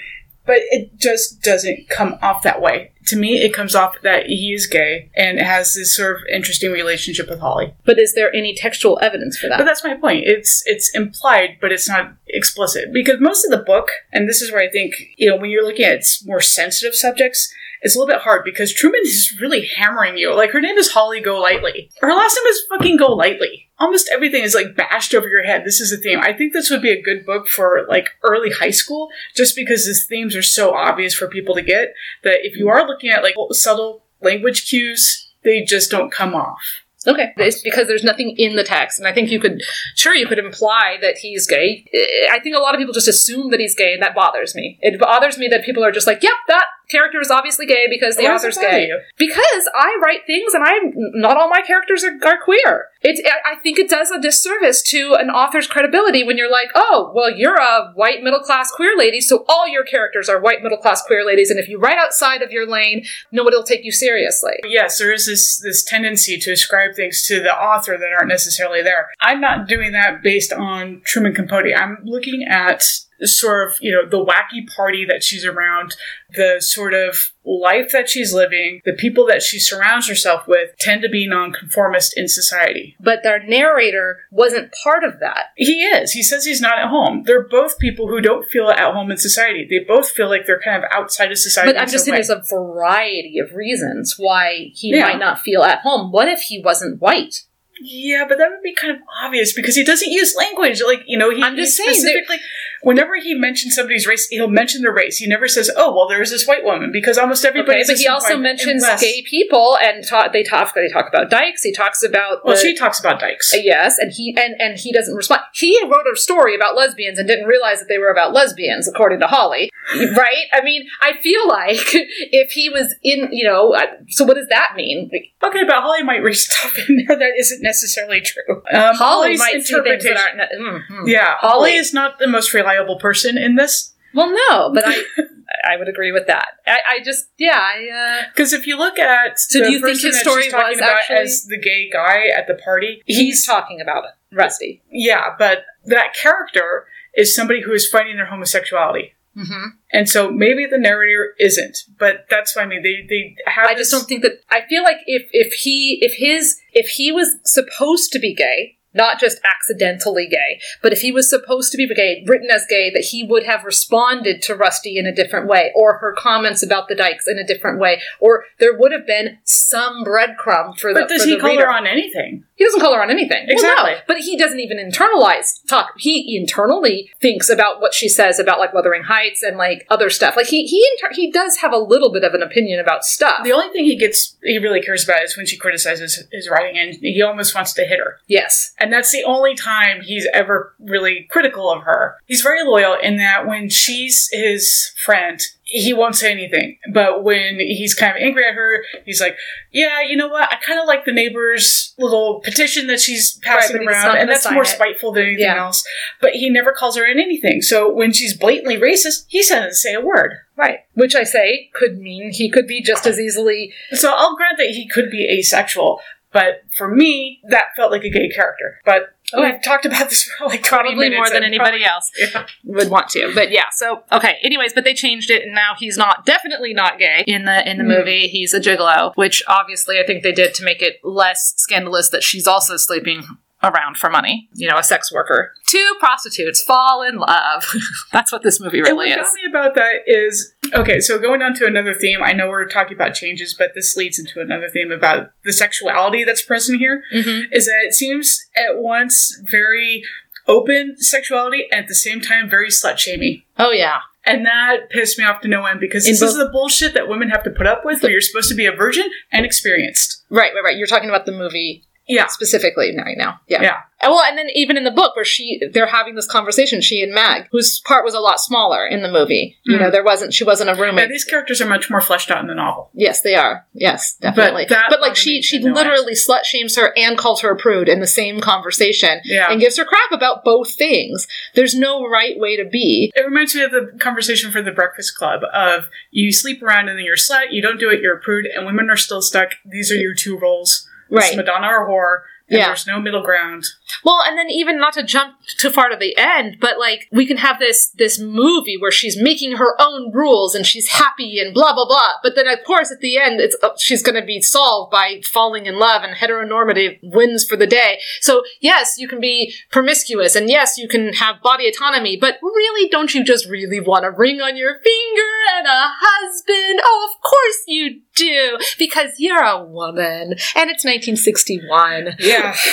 but it just doesn't come off that way. To me, it comes off that he is gay and has this sort of interesting relationship with Holly. But is there any textual evidence for that? But that's my point. It's it's implied, but it's not explicit because most of the book, and this is where I think you know when you're looking at more sensitive subjects, it's a little bit hard because Truman is really hammering you. Like her name is Holly Golightly. Her last name is fucking Golightly. Almost everything is like bashed over your head. This is a theme. I think this would be a good book for like early high school, just because these themes are so obvious for people to get that if you are looking at like subtle language cues, they just don't come off. Okay, it's because there's nothing in the text, and I think you could, sure, you could imply that he's gay. I think a lot of people just assume that he's gay, and that bothers me. It bothers me that people are just like, "Yep, that character is obviously gay because the Why author's gay." you? Because I write things, and I'm not all my characters are, are queer. It's I I think it does a disservice to an author's credibility when you're like, "Oh, well, you're a white middle class queer lady, so all your characters are white middle class queer ladies, and if you write outside of your lane, nobody will take you seriously." yes, there is this this tendency to ascribe things to the author that aren't necessarily there. I'm not doing that based on Truman Capote. I'm looking at sort of you know the wacky party that she's around, the sort of life that she's living, the people that she surrounds herself with tend to be nonconformist in society. But their narrator wasn't part of that. He is. He says he's not at home. They're both people who don't feel at home in society. They both feel like they're kind of outside of society. But I'm just saying way. there's a variety of reasons why he Yeah. might not feel at home. What if he wasn't white? Yeah, but that would be kind of obvious because he doesn't use language. Like, you know, he, I'm just saying specifically, whenever he mentions somebody's race, he'll mention their race. He never says, oh, well, there's this white woman because almost everybody Okay, but he also mentions gay people, and ta- they talk. They talk about dykes. He talks about Well, the- she talks about dykes. Uh, Yes, and he and and he doesn't respond. He wrote a story about lesbians and didn't realize that they were about lesbians, according to Holly. *laughs* right? I mean, I feel like *laughs* if he was in, you know, so what does that mean? Okay, but Holly might read *laughs* stuff in there that isn't necessarily true. Um, Holly Holly's might see things that aren't. Mm, mm. Yeah, Holly. Holly is not the most reliable person in this. Well, no, but I *laughs* I would agree with that. I, I just yeah, I uh, Because if you look at So do you think his story she's talking was about actually- as the gay guy at the party, he's talking about it, Rusty. yeah, but that character is somebody who is fighting their homosexuality. Mm-hmm. And so maybe the narrator isn't, but that's what I mean. They they have. I just this- don't think that. I feel like if if he if his if he was supposed to be gay, not just accidentally gay, but if he was supposed to be gay, written as gay, that he would have responded to Rusty in a different way, or her comments about the dykes in a different way, or there would have been some breadcrumb for the. But does he color reader. on anything? He doesn't color on anything. Well, Exactly. no, but he doesn't even internalize talk. He internally thinks about what she says about like Wuthering Heights and like other stuff. Like he he inter- he does have a little bit of an opinion about stuff. The only thing he gets, he really cares about is when she criticizes his writing, and he almost wants to hit her. yes. And that's the only time he's ever really critical of her. He's very loyal in that when she's his friend, he won't say anything. But when he's kind of angry at her, he's like, Yeah, you know what? I kind of like the neighbor's little petition that she's passing not around, and that's more it." spiteful than anything Yeah. else. But he never calls her in anything. So when she's blatantly racist, he doesn't say a word. Right. Which I say could mean he could be just as easily. So I'll grant that he could be asexual. But for me, that felt like a gay character. But We've talked about this for like 20 Probably more than anybody else Yeah. would want to, but yeah. So okay. Anyways, but they changed it, and now he's not definitely not gay in the in the Mhm. movie. He's a gigolo, which obviously I think they did to make it less scandalous that she's also sleeping around for money. You know, a sex worker. Two prostitutes fall in love. *laughs* That's what this movie And really what is. got me about that is okay. So going on to another theme, I know we're talking about changes, but this leads into another theme about the sexuality that's present here. Mm-hmm. Is that it seems at once very open sexuality and at the same time very slut shamey. Oh yeah. And that pissed me off to no end because In this is the bullshit that women have to put up with where you're supposed to be a virgin and experienced. Right, right, right. You're talking about the movie Yeah. specifically now, right now. Yeah. Yeah. And well, and then even in the book where she they're having this conversation, she and Mag, whose part was a lot smaller in the movie. You Mhm. know, there wasn't she wasn't a Yeah, roommate. these characters are much more fleshed out in the novel. yes, they are. Yes, definitely. But, that like she she to no literally slut shames her and calls her a prude in the same conversation. Yeah. And gives her crap about both things. There's no right way to be. It reminds me of the conversation for the Breakfast Club of you sleep around and then you're slut, you don't do it, you're a prude, and women are still stuck. These are your two roles. It's Right. Madonna or whore, and Yeah. there's no middle ground. Well, and then even not to jump too far to the end, but like we can have this this movie where she's making her own rules and she's happy and blah blah blah. But then of course at the end it's uh, she's going to be solved by falling in love and heteronormative wins for the day. So yes, you can be promiscuous and yes, you can have body autonomy, but really don't you just really want a ring on your finger and a husband? Oh, of course you do because you're a woman and it's 1961. Yeah. *laughs*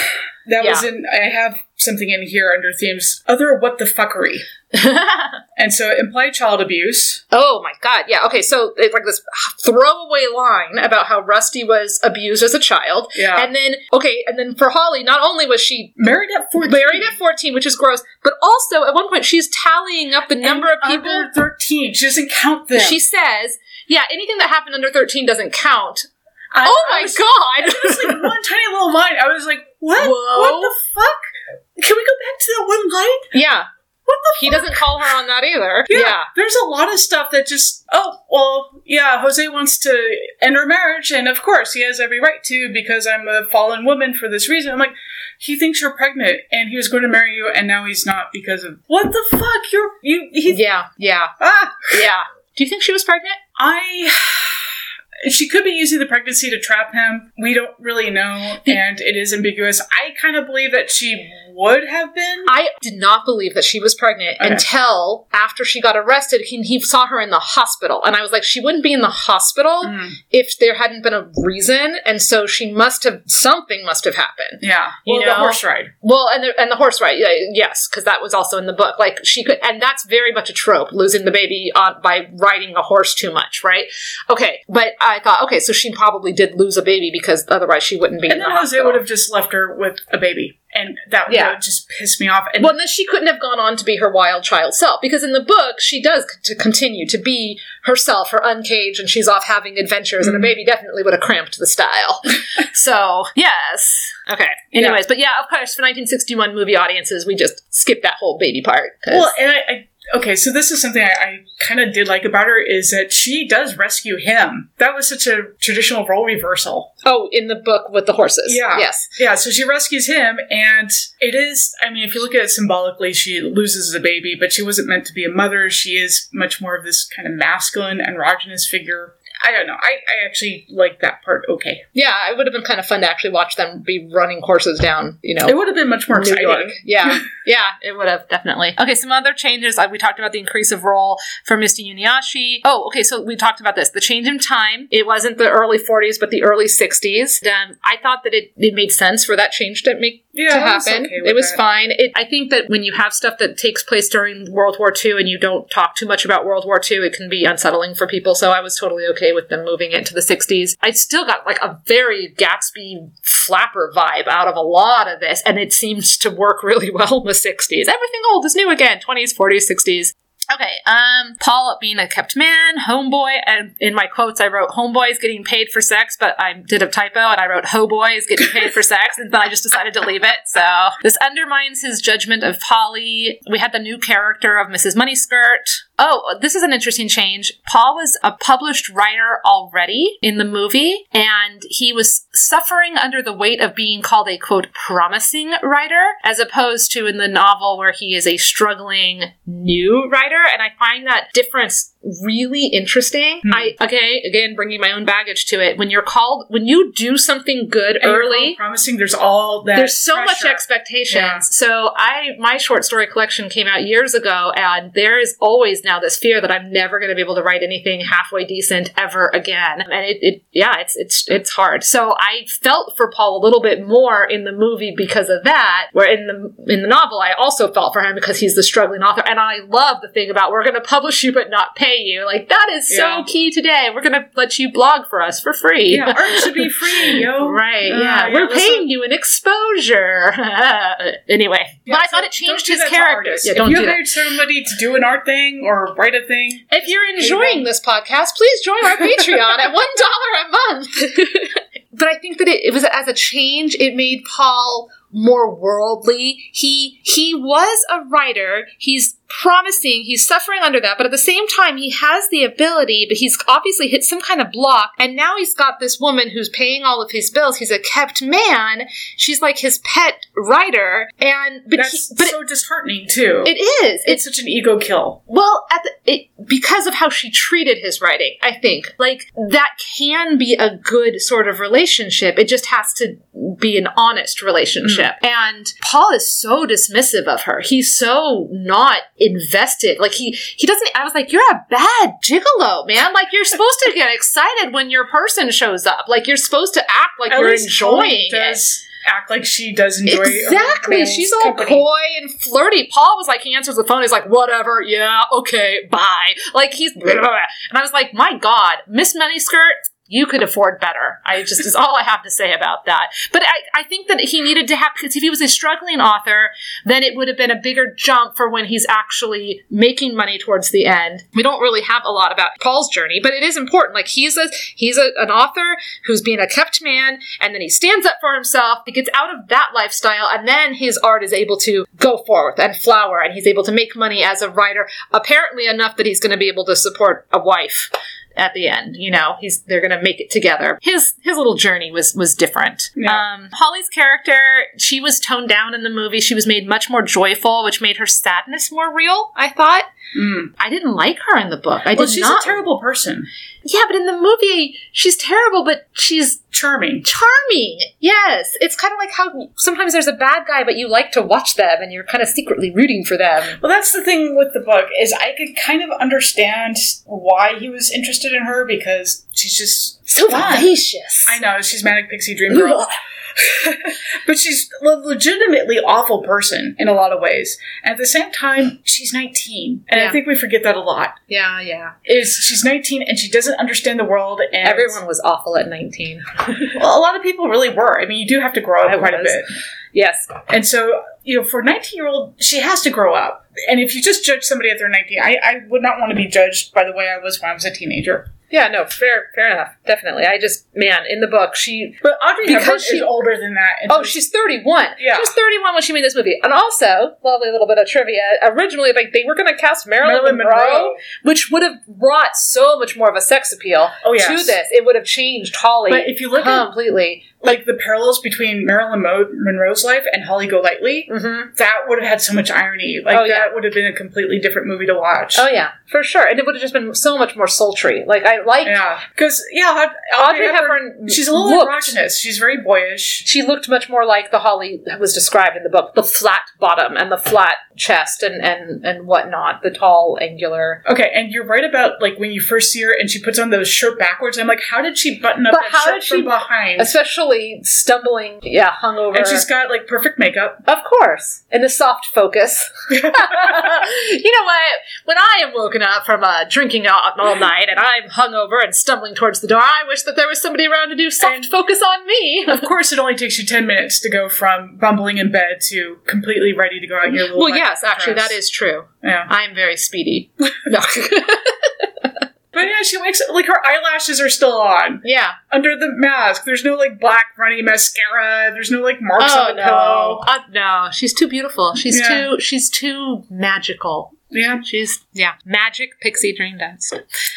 That was in. I have something in here under themes. Other what the fuckery. *laughs* And so implied child abuse. Oh my god, yeah. Okay, so it's like this throwaway line about how Rusty was abused as a child. Yeah. And then, okay, and then for Holly, not only was she Married at 14. married at 14, which is gross, but also at one point she's tallying up the number of people. Under 13. She doesn't count them. She says, yeah, anything that happened under 13 doesn't count. I- oh I my was- god! It was like one tiny little line. I was like, what? Whoa. What the fuck? Can we go back to that one line? yeah. What the He fuck? doesn't call her on that either. *laughs* Yeah, yeah. There's a lot of stuff that just, oh, well, yeah, Jose wants to end our marriage, and of course, he has every right to because I'm a fallen woman for this reason. I'm like, he thinks you're pregnant, and he was going to marry you, and now he's not because of. What the fuck? You're. You. He. Yeah, yeah, Ah! *laughs* yeah. Do you think she was pregnant? I. She could be using the pregnancy to trap him. We don't really know, and it is ambiguous. I kind of believe that she would have been. I did not believe that she was pregnant Okay. until after she got arrested. He, he saw her in the hospital, and I was like, she wouldn't be in the hospital Mm, if there hadn't been a reason, and so she must have something must have happened. yeah. You Well, the horse ride. Well, and the and the horse ride, yeah, yes, because that was also in the book. Like she could, and that's very much a trope, losing the baby on by riding a horse too much, right? Okay, but I thought, okay, so she probably did lose a baby because otherwise she wouldn't be. And then the Jose would have just left her with a baby. And that would Yeah. have just pissed me off. And Well, then she couldn't have gone on to be her wild child self because in the book she does to continue to be herself, her uncaged, and she's off having adventures. And a mm-hmm. baby definitely would have cramped the style. *laughs* so yes, okay. Anyways, but yeah, of course, for 1961 movie audiences, we just skip that whole baby part. Well, and I, I okay, so this is something I, I kind of did like about her is that she does rescue him. That was such a traditional role reversal. oh, in the book with the horses. Yeah. Yes. Yeah, so she rescues him, and it is. I mean, if you look at it symbolically, she loses a baby, but she wasn't meant to be a mother. She is much more of this kind of masculine, androgynous figure. I don't know. I, I actually like that part. Okay, Yeah, it would have been kind of fun to actually watch them be running horses down. You know, it would have been much more New exciting. York. Yeah, *laughs* yeah, it would have definitely. Okay, some other changes. Uh, we talked about the increase of role for Mr. Yunioshi. Oh, okay, so we talked about this. The change in time. It wasn't the early 40s, but the early 60s. Um, I thought that it, it made sense for that change to make Yeah, to I was happen. okay it was that. fine. It, I think that when you have stuff that takes place during World War II and you don't talk too much about World War II, it can be unsettling for people. So I was totally okay with them moving it to the 60s. I still got like a very Gatsby flapper vibe out of a lot of this, and it seems to work really *laughs* well in the 60s. Everything old is new again 20s, 40s, 60s. Okay, um, Paul being a kept man, homeboy, and in my quotes I wrote homeboy is getting paid for sex, but I did a typo and I wrote hoboy is getting paid for sex, and then I just decided to leave it. So this undermines his judgment of Polly. We had the new character of Mrs. Moneyskirt. Oh, this is an interesting change. Paul was a published writer already in the movie, and he was suffering under the weight of being called a quote promising writer, as opposed to in the novel where he is a struggling new writer. And I find that difference really interesting. Hmm. I okay, again, bringing my own baggage to it. When you're called, when you do something good And early, promising. There's all that. there's so much pressure. expectations. Yeah. So I my short story collection came out years ago and there is always now this fear that I'm never going to be able to write anything halfway decent ever again. And it, it yeah, it's it's it's hard. So I felt for Paul a little bit more in the movie because of that. Where in the in the novel I also felt for him because he's the struggling author and I love the thing about we're going to publish you but not pay you. Like that is Yeah. so key today. We're going to let you blog for us for free. Yeah, art should be free, *laughs* yo. Right, Uh, yeah. We're listen- paying you an exposure. *laughs* anyway, Yeah, but I so thought it changed his character. Yeah, if don't you do that. somebody to do an art thing or write a thing, If you're enjoying this podcast, please join our Patreon at one dollar a month. *laughs* but I think that it, it was as a change, it made Paul more worldly. He he was a writer. He's promising. He's suffering under that, but at the same time, he has the ability. But he's obviously hit some kind of block, and now he's got this woman who's paying all of his bills. He's a kept man. She's like his pet writer, and but That's he, but so disheartening too. it is. it's such an ego kill. Well, at the, it, because of how she treated his writing, I think like that can be a good sort of relationship. It just has to be an honest relationship. Mm. And Paul is so dismissive of her. He's so not invested. Like he he doesn't. I was like, you're a bad gigolo, man. Like you're supposed to get excited when your person shows up. Like you're supposed to act like At you're enjoying it. does act like she does enjoy Exactly. She's all company. coy and flirty. Paul was like, he answers the phone. He's like, whatever. Yeah. Okay. Bye. Like he's, and I was like, my God, Miss Moneyskirt. You could afford better. I just is all I have to say about that. But I, I think that he needed to have because if he was a struggling author, then it would have been a bigger jump for when he's actually making money towards the end. We don't really have a lot about Paul's journey, but it is important. Like he's a he's a, an author who's being a kept man, and then he stands up for himself. He gets out of that lifestyle, and then his art is able to go forth and flower, and he's able to make money as a writer. Apparently enough that he's going to be able to support a wife at the end. You know, he's they're gonna make it together. His his little journey was was different. Yeah. Um, Holly's character, she was toned down in the movie. She was made much more joyful, which made her sadness more real. I thought. Mm. I didn't like her in the book. I Well, did she's not. a terrible person. yeah, but in the movie, she's terrible, but she's Charming. charming. Yes, it's kind of like how sometimes there's a bad guy, but you like to watch them, and you're kind of secretly rooting for them. Well, that's the thing with the book is I could kind of understand why he was interested in her because she's just So fun. vivacious. I know she's manic pixie dream girl, *laughs* but she's a legitimately awful person in a lot of ways. And at the same time, she's 19, and Yeah. I think we forget that a lot. Yeah, yeah. Is she's 19 and she doesn't understand the world, and Everyone was awful at 19. *laughs* Well, a lot of people really were. I mean, you do have to grow up I quite a bit. yes. And so, you know, for a 19 year old, she has to grow up. And if you just judge somebody at their 19, I, I would not want to be judged by the way I was when I was a teenager. Yeah, no, fair, fair enough. Definitely. I just, man, in the book, she. But Audrey Because she- is older than that. and Oh, she's 31. Yeah. She was 31 when she made this movie. And also, lovely little bit of trivia. Originally, like, they were going to cast Marilyn, Marilyn Monroe, Monroe. which would have brought so much more of a sex appeal Oh, yes. to this. It would have changed Holly But if you look at completely. Like the parallels between Marilyn Monroe's life and Holly Golightly, hmm that would have had so much irony. Like Oh, yeah. that would have been a completely different movie to watch. Oh, yeah, for sure. And it would have just been so much more sultry. Like, I like Yeah, because yeah, Aud- Audrey Hepburn. She's a little looked- androgynous. She's very boyish. she looked much more like the Holly that was described in the book the flat bottom and the flat chest and, and, and whatnot, the tall, angular. Okay, and you're right about like when you first see her and she puts on the shirt backwards. I'm like, how did she button up But that how shirt did she- from behind? Especially stumbling, yeah, hungover. and she's got like perfect makeup. of course, And the soft focus. *laughs* you know what? When I am woken up from uh, drinking all, all night and I'm hungover and stumbling towards the door, I wish that there was somebody around to do soft And- focus on me. Of course, it only takes you ten minutes to go from bumbling in bed to completely ready to go out your little. well, yes, actually, dress. that is true. Yeah, I am very speedy. No. *laughs* *laughs* but yeah, she wakes up like her eyelashes are still on yeah. under the mask. There's no like black runny mascara. There's no like marks Oh on the no, pillow. uh, no, she's too beautiful. She's Yeah. too, she's too magical. Yeah. She's yeah, magic pixie dream dust,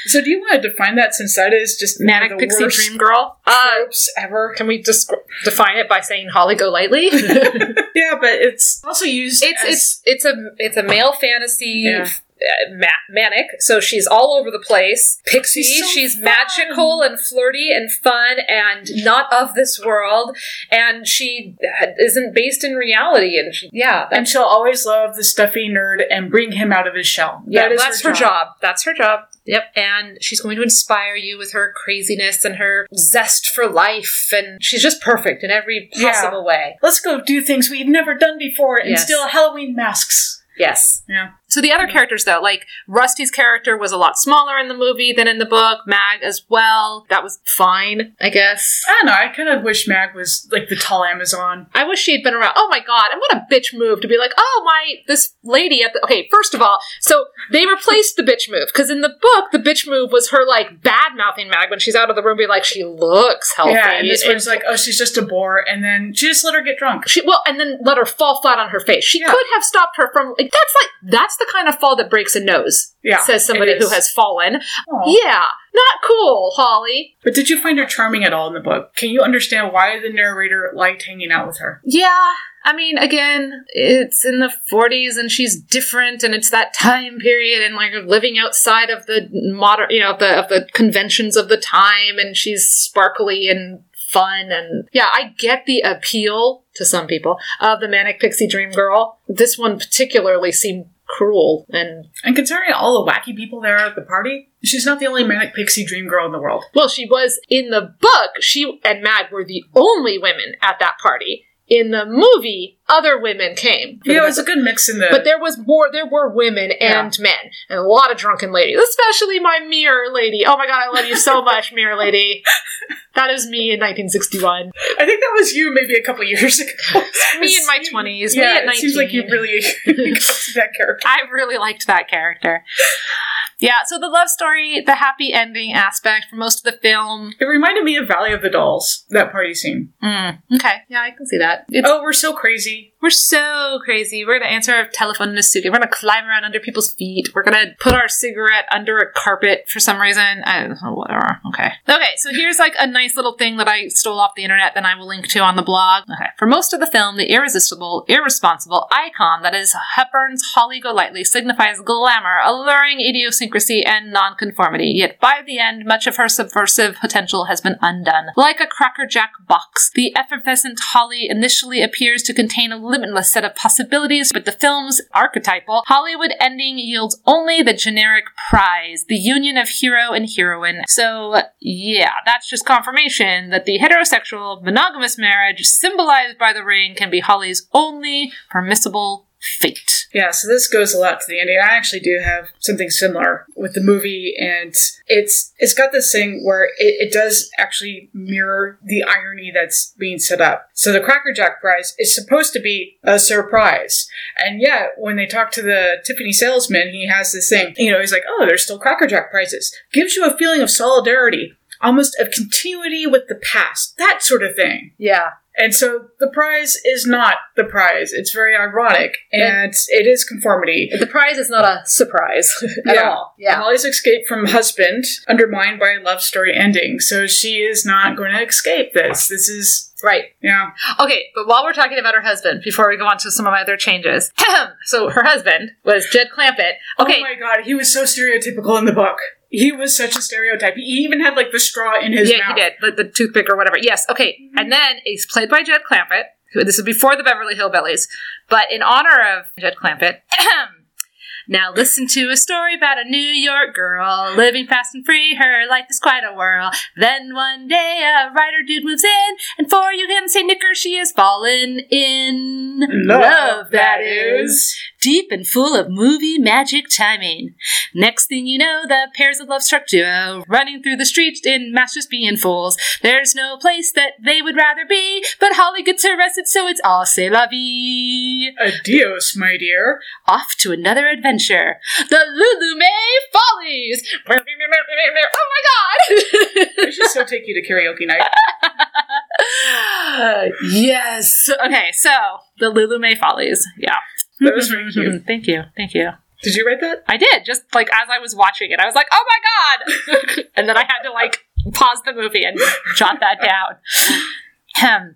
So, do you want to define that since that is just manic pixie dream girl. Uh, tropes ever? can we just define it by saying Holly Golightly? *laughs* *laughs* Yeah, but it's also used. it's as, it's it's a it's a male fantasy. Yeah. uh, Uh, manic, so she's all over the place. Pixie, She's she's, so fun. magical and flirty and fun and not of this world, and she isn't based in reality. And she, yeah, and she'll always love the stuffy nerd and bring him out of his shell. Yeah, that is that's her job. That's her job. Yep. And she's going to inspire you with her craziness and her zest for life. And she's just perfect in every Yeah. possible way. Let's go do things we've never done before and Yes. steal Halloween masks. Yes. Yeah. So the other characters, though, like Rusty's character was a lot smaller in the movie than in the book. Mag as well. That was fine, I guess. I don't know. I kind of wish Mag was like the tall Amazon. I wish she had been around. Oh my god! And what a bitch move to be like, oh my, this lady at the. Okay, first of all, so they replaced the bitch move because in the book, the bitch move was her like bad mouthing Mag when she's out of the room, be like, she looks healthy. Yeah, and this one's like, oh, she's just a bore, and then she just let her get drunk. she well, and then let her fall flat on her face. She Yeah. could have stopped her from. Like, that's like that's the kind of fall that breaks a nose. Yeah, says somebody who has fallen. Aw. Yeah, not cool, Holly. But did you find her charming at all in the book? Can you understand why the narrator liked hanging out with her? Yeah, I mean, again, it's in the 40s and she's different, and it's that time period, and like living outside of the modern, you know, of the of the conventions of the time, and she's sparkly and fun, and yeah, I get the appeal to some people of the manic pixie dream girl. This one particularly seemed cruel and And considering all the wacky people there at the party, she's not the only manic pixie dream girl in the world. Well, she was in the book. She and Mag were the only women at that party. In the movie, other women came. Yeah, it was a good mix in the. But there was more. There were women and men, and a lot of drunken ladies, especially my mirror lady. Oh my god, I love you so *laughs* much, mirror lady. That is me in 1961. I think that was you maybe a couple years ago. Me in my *laughs* 20s. Yeah, me at 19. it seems like you really *laughs* got to that character. I really liked that character. Yeah, so the love story, the happy ending aspect for most of the film. It reminded me of Valley of the Dolls, that party scene. Mm, okay, yeah, I can see that. It's Oh, we're so crazy. We're so crazy. We're gonna answer a telephone in a suitcase. We're gonna climb around under people's feet. We're gonna put our cigarette under a carpet for some reason. I don't know, whatever. Okay. Okay, so here's like a nice little thing that I stole off the internet that I will link to on the blog. Okay. For most of the film, the irresistible, irresponsible icon that is Hepburn's Holly Golightly signifies glamour, alluring idiosyncrasy, and nonconformity. Yet by the end, much of her subversive potential has been undone. Like a crackerjack box, the effervescent Holly initially appears to contain a limitless set of possibilities, but the film's archetypal Hollywood ending yields only the generic prize, the union of hero and heroine. So, yeah, that's just confirmation that the heterosexual monogamous marriage symbolized by the ring can be Holly's only permissible fate. Yeah, so this goes a lot to the ending. I actually do have something similar with the movie, and it's it's got this thing where it, it does actually mirror the irony that's being set up. So the Cracker Jack prize is supposed to be a surprise, and yet when they talk to the Tiffany salesman, he has this thing. You know, he's like, "Oh, there's still Cracker Jack prizes." Gives you a feeling of solidarity, almost of continuity with the past, that sort of thing. Yeah. And so the prize is not the prize. It's very ironic, and it is conformity. The prize is not a surprise *laughs* at Yeah. all. Yeah. Holly's escape from husband undermined by a love story ending, so she is not going to escape this. This is Right. yeah. Okay, but while we're talking about her husband, before we go on to some of my other changes, *laughs* so her husband was Jed Clampett. Oh okay, Oh my god, he was so stereotypical in the book. He was such a stereotype. He even had like the straw in his yeah, mouth. he did the, the toothpick or whatever. Yes, okay, mm-hmm. and then he's played by Jed Clampett. who- This is before the Beverly Hillbillies, but in honor of Jed Clampett. *clears throat* Now listen to a story about a New York girl living fast and free. Her life is quite a whirl. Then one day a writer dude moves in, and for you him say knicker, she has fallen in Love, that is. deep and full of movie magic timing. Next thing you know, the pairs of love struck duo running through the streets in masters being fools. There's no place that they would rather be, but Holly gets arrested, so it's all c'est la vie. Adios, my dear. Off to another adventure. The Lula Mae Follies! Oh my god! I should so take you to karaoke night. *laughs* yes! Okay, so the Lula Mae Follies. Yeah. That was very cute. *laughs* Thank you. Thank you. Did you write that? I did, just like as I was watching it. I was like, oh my god! *laughs* and then I had to like pause the movie and jot that down.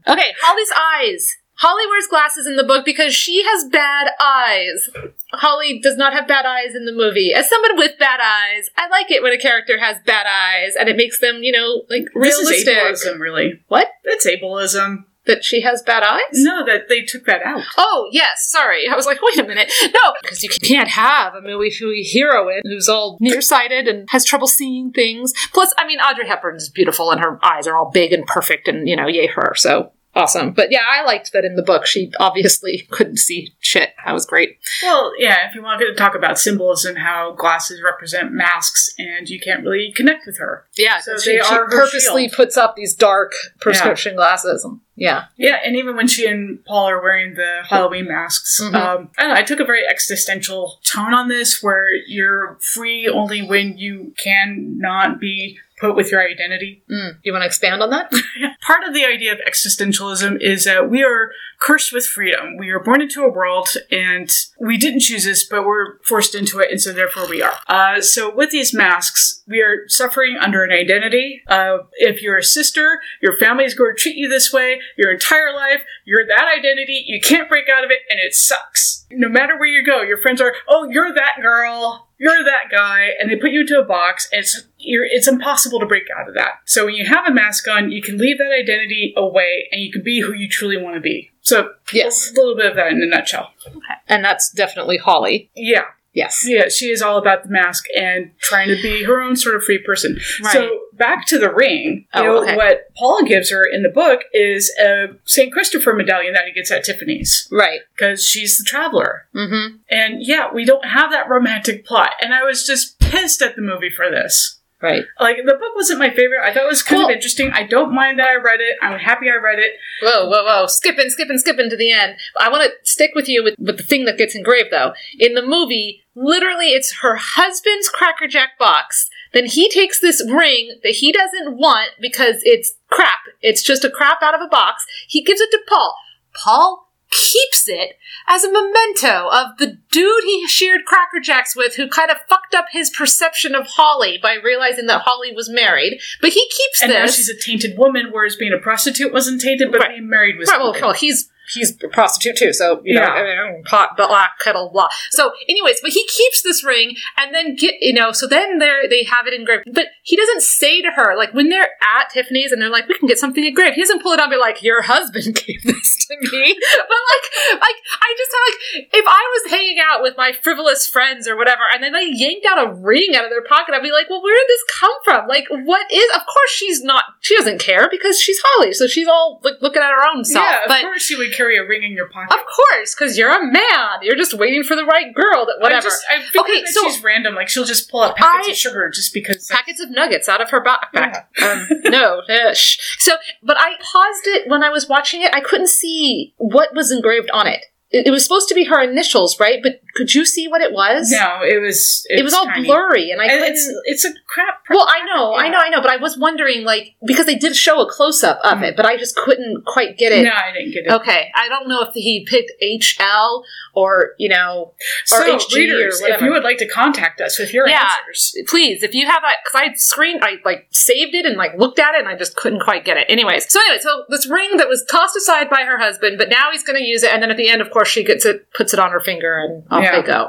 Okay, Holly's eyes. Holly wears glasses in the book because she has bad eyes. Holly does not have bad eyes in the movie. As someone with bad eyes, I like it when a character has bad eyes and it makes them, you know, like realistic. This is ableism, really. What? That's ableism. That she has bad eyes? No, that they took that out. Oh, yes, sorry. I was like, wait a minute. No, because you can't have a movie heroine who's all nearsighted and has trouble seeing things. Plus, I mean, Audrey Hepburn is beautiful and her eyes are all big and perfect and, you know, yay her. So awesome. But yeah, I liked that in the book she obviously *laughs* couldn't see shit. That was great. Well, yeah, if you wanted to talk about symbols and how glasses represent masks and you can't really connect with her. Yeah, So she, they she are purposely shield. puts up these dark prescription glasses. Yeah. Yeah, and even when she and Paul are wearing the Halloween masks, Mhm. um, I don't know, I took a very existential tone on this where you're free only when you can not be put with your identity. Mm. You want to expand on that? *laughs* Part of the idea of existentialism is that we are cursed with freedom. We are born into a world and we didn't choose this, but we're forced into it, and so therefore we are. Uh, so with these masks, we are suffering under an identity. Uh, if you're a sister, your family is going to treat you this way your entire life. You're that identity. You can't break out of it, and it sucks. No matter where you go, your friends are, oh, you're that girl. You're that guy, and they put you into a box. And it's you're, it's impossible to break out of that. So when you have a mask on, you can leave that identity away, and you can be who you truly want to be. So Yes. a little bit of that in a nutshell. Okay. And that's definitely Holly. Yeah, Yes. yeah, she is all about the mask and trying to be her own sort of free person. Right. So back to the ring. You Oh, know, okay. what Paula gives her in the book is a St. Christopher medallion that he gets at Tiffany's Right. because she's the traveler. Mm-hmm. And yeah, we don't have that romantic plot. And I was just pissed at the movie for this. Right. Like the book wasn't my favorite. I thought it was kind Well- of interesting. I don't mind that I read it. I'm happy I read it. Whoa, whoa, whoa. Skipping, skipping, skipping to the end. I want to stick with you with, with the thing that gets engraved, though. In the movie, literally, it's her husband's Cracker Jack box. Then he takes this ring that he doesn't want because it's crap. It's just a crap out of a box. He gives it to Paul. Paul keeps it as a memento of the dude he shared Cracker Jacks with who kind of fucked up his perception of Holly by realizing that Holly was married. But he keeps And now she's a tainted woman, whereas being a prostitute wasn't tainted, but Right. being married was. Right, well, well, he's he's a prostitute too, so you know, Yeah. I mean, pot, black kettle, blah. So, anyways, but he keeps this ring, and then get you know, so then they they have it engraved, but he doesn't say to her like when they're at Tiffany's and they're like, we can get something engraved. He doesn't pull it out and be like, your husband *laughs* gave this to me, *laughs* but like, like I just like if I was hanging out with my frivolous friends or whatever, and then they yanked out a ring out of their pocket, I'd be like, well, where did this come from? Like, what is? Of course, she's not. She doesn't care because she's Holly, so she's all like looking at her own self. yeah, of but course you would carry a ring in your pocket. of course, because you're a man. You're just waiting for the right girl. That I whatever. just, I feel Okay, that so- she's random. Like she'll just pull out packets I- of sugar just because. Packets of nuggets out of her backpack. Um, no, shh. So, but I paused it when I was watching it. I couldn't see what was engraved on it. It, it was supposed to be her initials, right? But could you see what it was? no, it was. it was all tiny. blurry, and I And couldn't. it's it's a crap. well, I know, I know, I know, but I was wondering, like, because they did show a close up of mm. it, but I just couldn't quite get it. No, I didn't get it. Okay, I don't know if he picked HL or you know so, or HG or readers, if you would like to contact us with your Yeah. answers, please if you have that because i screened i like saved it and like looked at it and i just couldn't quite get it anyways so anyway so this ring that was tossed aside by her husband but now he's going to use it and then at the end of course she gets it puts it on her finger and off Yeah. they go.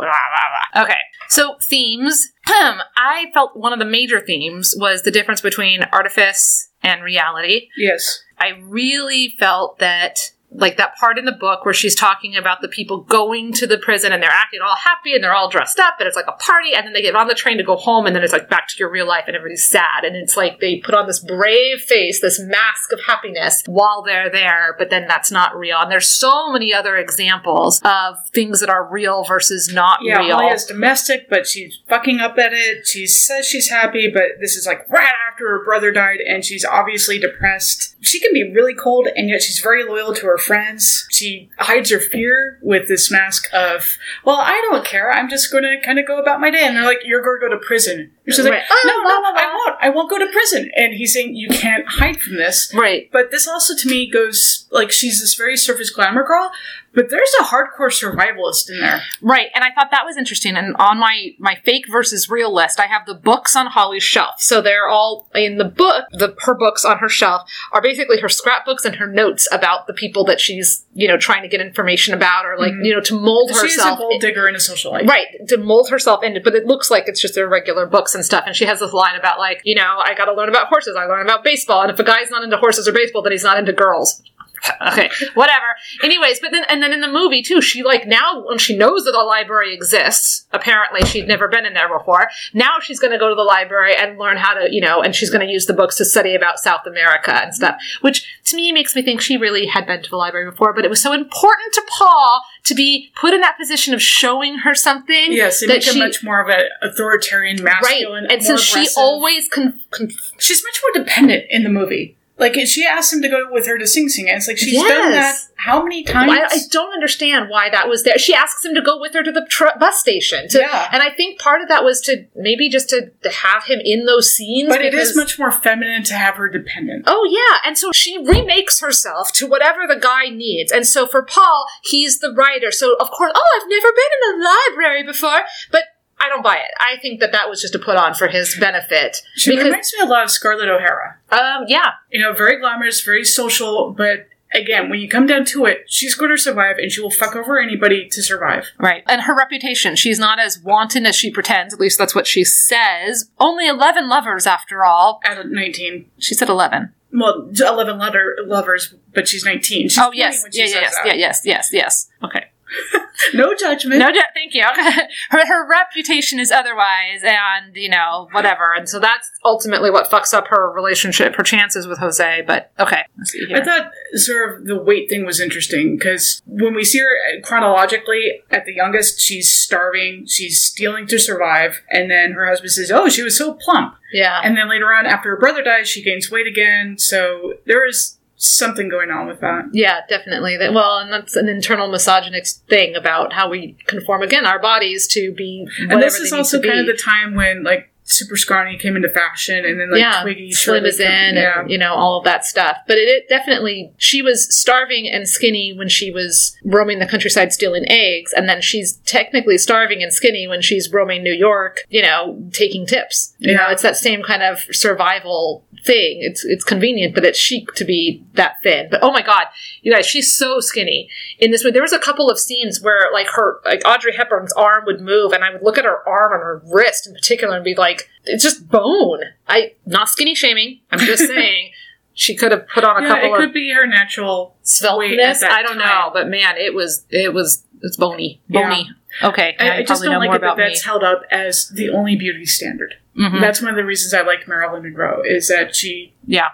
Okay. So themes. *clears throat* I felt one of the major themes was the difference between artifice and reality. Yes, I really felt that like that part in the book where she's talking about the people going to the prison and they're acting all happy and they're all dressed up and it's like a party and then they get on the train to go home and then it's like back to your real life and everybody's sad and it's like they put on this brave face this mask of happiness while they're there but then that's not real and there's so many other examples of things that are real versus not yeah. real Holly is domestic, but she's fucking up at it. She says she's happy, but this is like right after her brother died, and she's obviously depressed. She can be really cold, and yet she's very loyal to her friends. She hides her fear with this mask of, well, I don't care. I'm just going to kind of go about my day. And they're like, you're going to go to prison. She's Right. like, Oh, no, no, blah, I won't. I won't go to prison. And he's saying you can't hide from this. right But this also to me goes like she's this very surface glamour girl, but there's a hardcore survivalist in there. Right, and I thought that was interesting. And on my my fake versus real list, I have the books on Holly's shelf. So they're all in the book. The her books on her shelf are basically her scrapbooks and her notes about the people that she's you know trying to get information about, or like mm-hmm. you know to mold herself. She's a gold digger in a social life. Right, to mold herself into, but it looks like it's just their regular books and stuff. And she has this line about, like, you know, I gotta learn about horses, I learn about baseball, and if a guy's not into horses or baseball, then he's not into girls. *laughs* okay, whatever. Anyways, but then and then in the movie too, she like now when she knows that the library exists, apparently she'd never been in there before. Now she's going to go to the library and learn how to, you know, and she's going to use the books to study about South America and stuff, which to me makes me think she really had been to the library before, but it was so important to Paul to be put in that position of showing her something Yes, they that make she her much more of an authoritarian, masculine, right, and more since she always con- con- she's much more dependent in the movie. Like she asked him to go with her to Sing Sing, and it's like she's done that how many times? I, I don't understand why that was there. She asks him to go with her to the tr- bus station. To, Yeah. And I think part of that was to maybe just to, to have him in those scenes. but it is much more feminine to have her dependent. Oh yeah, and so she remakes herself to whatever the guy needs. And so for Paul, he's the writer. So of course, oh, I've never been in a library before, but I don't buy it. I think that that was just a put on for his benefit. She because, reminds me a lot of Scarlett O'Hara. um, yeah, You know, very glamorous, very social, but again, when you come down to it, she's going to survive, and she will fuck over anybody to survive. Right. And her reputation, she's not as wanton as she pretends, at least that's what she says. Only 11 lovers after all. At 19, She said 11. well, 11 letter lovers, but she's 19. She's Oh, 20 yes. when she Yeah, says yeah, yes. that. Yeah, yes, yes, yes. Okay. *laughs* No judgment. No, doubt. thank you. *laughs* her, her reputation is otherwise, and, you know, whatever. And so that's ultimately what fucks up her relationship, her chances with Jose. But, okay. Let's see here. I thought sort of the weight thing was interesting because when we see her uh, chronologically at the youngest, she's starving, she's stealing to survive, and then her husband says, "Oh, she was so plump," yeah. and then later on, after her brother dies, she gains weight again. So there is something going on with that. Yeah, definitely. That well, and that's an internal misogynist thing about how we conform again our bodies to be And this is also to be. kind of the time when like super scrawny came into fashion, and then like yeah, Twiggy slim is in, yeah. and you know all of that stuff. But it, it definitely, she was starving and skinny when she was roaming the countryside stealing eggs, and then she's technically starving and skinny when she's roaming New York, you know, taking tips. You know, it's that same kind of survival thing. It's it's convenient, but it's chic to be that thin. But oh my god, you guys, she's so skinny in this. Way. There was a couple of scenes where like her, like Audrey Hepburn's arm would move, and I would look at her arm and her wrist in particular and be like, it's just bone. I not skinny shaming. I'm just *laughs* saying she could have put on a Yeah, couple it could be her natural. svelteness. I don't know, but man, it was it was it's bony, Yeah. bony. Okay, now I, I just don't like it that me. that's held up as the only beauty standard. Mhm. That's one of the reasons I like Marilyn Monroe is that she Yeah,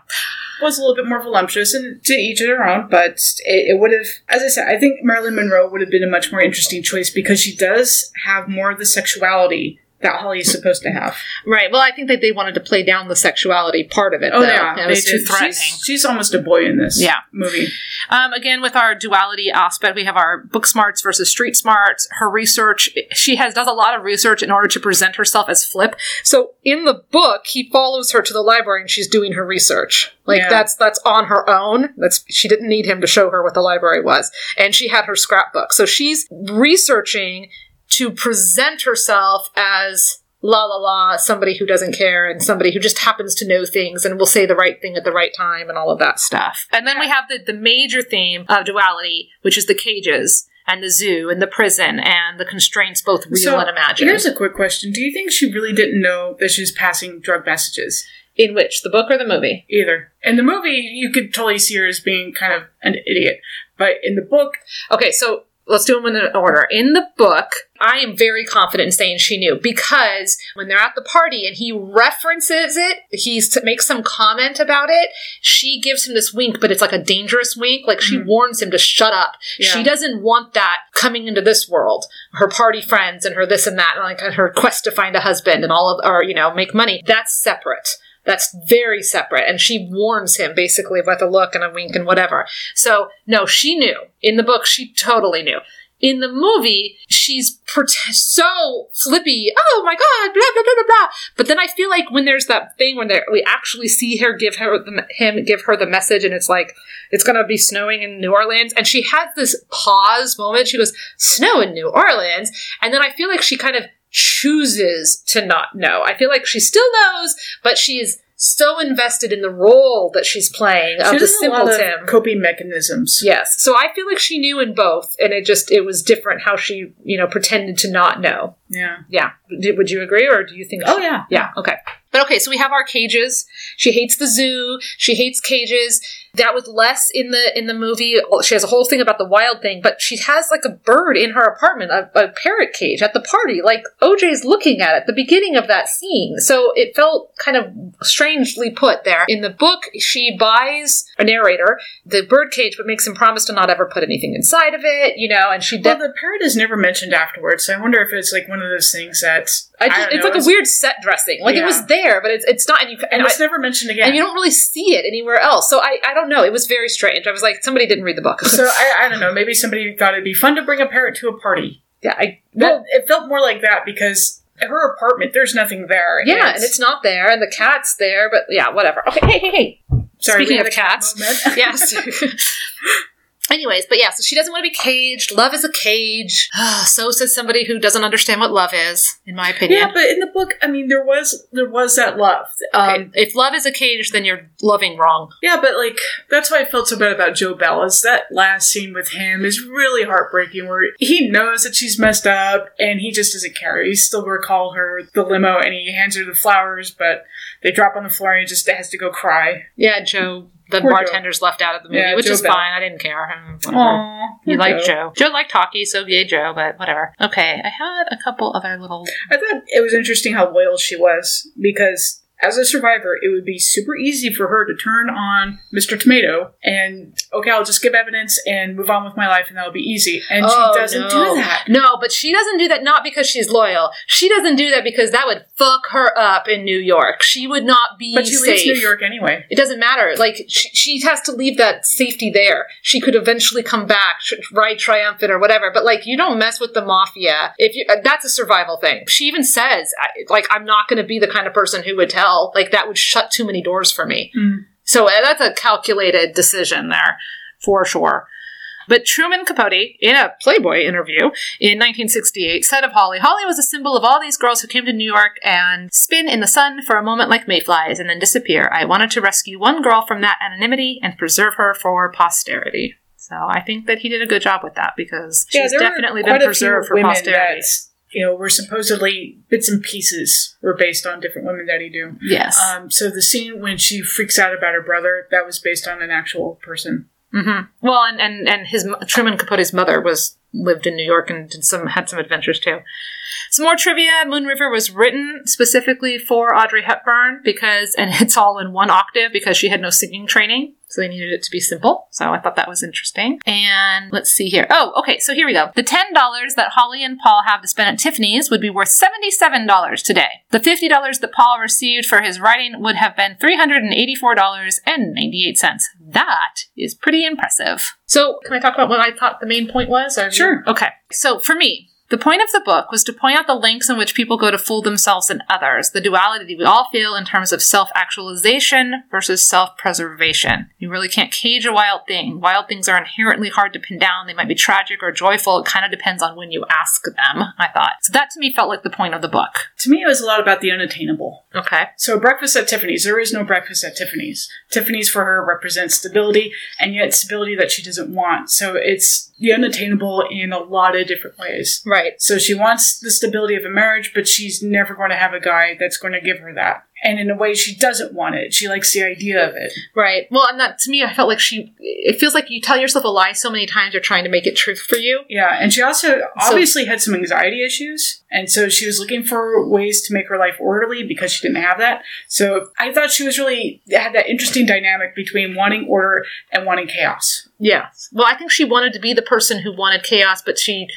was a little bit more voluptuous, and to each their own. But it, it would have, as I said, I think Marilyn Monroe would have been a much more interesting choice because she does have more of the sexuality that Holly is supposed to have. right. Well, I think that they wanted to play down the sexuality part of it. Oh though. yeah, it was they too did. threatening. She's, she's almost a boy in this Yeah. movie. Um, again, with our duality aspect, we have our book smarts versus street smarts. Her research, she has does a lot of research in order to present herself as Flip. So in the book, he follows her to the library and she's doing her research. Like Yeah. that's that's on her own. That's she didn't need him to show her what the library was, and she had her scrapbook. So she's researching to present herself as la la la, somebody who doesn't care and somebody who just happens to know things and will say the right thing at the right time and all of that stuff. And then we have the, the major theme of duality, which is the cages and the zoo and the prison and the constraints, both real So, and imagined. Here's a quick question: Do you think she really didn't know that she was passing drug messages? In which? The book or the movie? Either in the movie, you could totally see her as being kind of an idiot, but in the book, Okay, so let's do them in an order. In the book, I am very confident in saying she knew because when they're at the party and he references it, he makes some comment about it. She gives him this wink, but it's like a dangerous wink. Like she Mhm. warns him to shut up. Yeah. She doesn't want that coming into this world. Her party friends and her this and that, and like her quest to find a husband and all of, or you know, make money. That's separate. That's very separate. And she warns him basically with a look and a wink and whatever. So, no, she knew. In the book, she totally knew. In the movie, she's so flippy. Oh my god, blah blah blah blah blah. But then I feel like when there's that thing when we actually see her give her the, him give her the message, and it's like it's gonna be snowing in New Orleans, and she has this pause moment. She goes, "Snow in New Orleans," and then I feel like she kind of chooses to not know. I feel like she still knows, but she is so invested in the role that she's playing of the simpleton. coping mechanisms. Yes. So I feel like she knew in both, and it just it was different how she you know pretended to not know. Yeah. Yeah. Did, would you agree, or do you think? Oh she- yeah. yeah. Okay. But okay, so we have our cages. She hates the zoo. She hates cages. That was less in the in the movie. She has a whole thing about the wild thing, but she has like a bird in her apartment, a, a parrot cage at the party. Like OJ's looking at it, the beginning of that scene. So it felt kind of strangely put there. In the book, she buys a narrator the bird cage, but makes him promise to not ever put anything inside of it. You know, and she. Well, the parrot is never mentioned afterwards, so I wonder if it's like one of those things that's. I just, it's know, like a weird set dressing. Like it was there, but it's it's not. And you And and, it's I, never mentioned again. and you don't really see it anywhere else. So I I don't know. It was very strange. I was like, somebody didn't read the book. so I, I don't know. Maybe somebody thought it'd be fun to bring a parrot to a party. yeah, I That, well. it felt more like that because her apartment, there's nothing there. Yeah, and it's not there, and the cat's there, but yeah, whatever. Okay, hey, hey, hey. sorry. speaking of cats, moment. yes. *laughs* *laughs* Anyways, but yeah, so she doesn't want to be caged. Love is a cage. *sighs* so says somebody who doesn't understand what love is, in my opinion. yeah, but in the book, I mean, there was there was that love. Um, Okay, if love is a cage, then you're loving wrong. Yeah, but like that's why I felt so bad about Joe Bellas. That last scene with him is really heartbreaking, where he knows that she's messed up and he just doesn't care. He still gonna call her the limo and he hands her the flowers, but they drop on the floor and he just has to go cry. Yeah, Joe. The Poor Joe. bartender's left out of the movie, Yeah, which Joe is Bell. fine. I didn't care. Aww, You like Joe. Joe liked hockey, so yay, Joe, but whatever. Okay, I had a couple other little. I thought it was interesting how loyal she was because as a survivor, it would be super easy for her to turn on Mr. Tomato and okay, I'll just give evidence and move on with my life, and that'll be easy. And Oh, she doesn't no. do that. No, but she doesn't do that not because she's loyal. She doesn't do that because that would fuck her up in New York. She would not be But she safe. leaves New York anyway. It doesn't matter. Like she, she has to leave that safety there. She could eventually come back, ride triumphant or whatever. But like, you don't mess with the mafia. If you, that's a survival thing. She even says, like, I'm not going to be the kind of person who would tell. Like, that would shut too many doors for me. Mm. So uh, that's a calculated decision there, for sure. But Truman Capote, in a Playboy interview in 1968, said of Holly, Holly was a symbol of all these girls who came to New York and spin in the sun for a moment like mayflies and then disappear. I wanted to rescue one girl from that anonymity and preserve her for posterity. So I think that he did a good job with that because she's definitely been preserved for posterity. You know, were supposedly bits and pieces were based on different women that he do. Yes. Um, so the scene when she freaks out about her brother, that was based on an actual person. hmm Well, and, and and his Truman Capote's mother was lived in New York and did some had some adventures too. Some more trivia: Moon River was written specifically for Audrey Hepburn because, and it's all in one octave because she had no singing training, so they needed it to be simple. So I thought that was interesting. And let's see here. Oh, okay. So here we go. The ten dollars that Holly and Paul have to spend at Tiffany's would be worth seventy-seven dollars today. The fifty dollars that Paul received for his writing would have been three hundred and eighty-four dollars and ninety-eight cents. That is pretty impressive. So, can I talk about what I thought the main point was? Sure. Okay. So, for me, the point of the book was to point out the lengths in which people go to fool themselves and others, the duality we all feel in terms of self actualization versus self preservation. You really can't cage a wild thing. Wild things are inherently hard to pin down. They might be tragic or joyful. It kind of depends on when you ask them, I thought. So, that to me felt like the point of the book. To me, it was a lot about the unattainable. Okay. So, breakfast at Tiffany's, there is no breakfast at Tiffany's. Tiffany's for her represents stability, and yet stability that she doesn't want. So, it's unattainable in a lot of different ways. Right. So, she wants the stability of a marriage, but she's never going to have a guy that's going to give her that. And in a way, she doesn't want it. She likes the idea of it. Right. Well, and that to me, I felt like she. It feels like you tell yourself a lie so many times you're trying to make it truth for you. Yeah, and she also obviously had some anxiety issues, and so she was looking for ways to make her life orderly because she didn't have that. So I thought she was really had that interesting dynamic between wanting order and wanting chaos. Yeah. Well, I think she wanted to be the person who wanted chaos, but she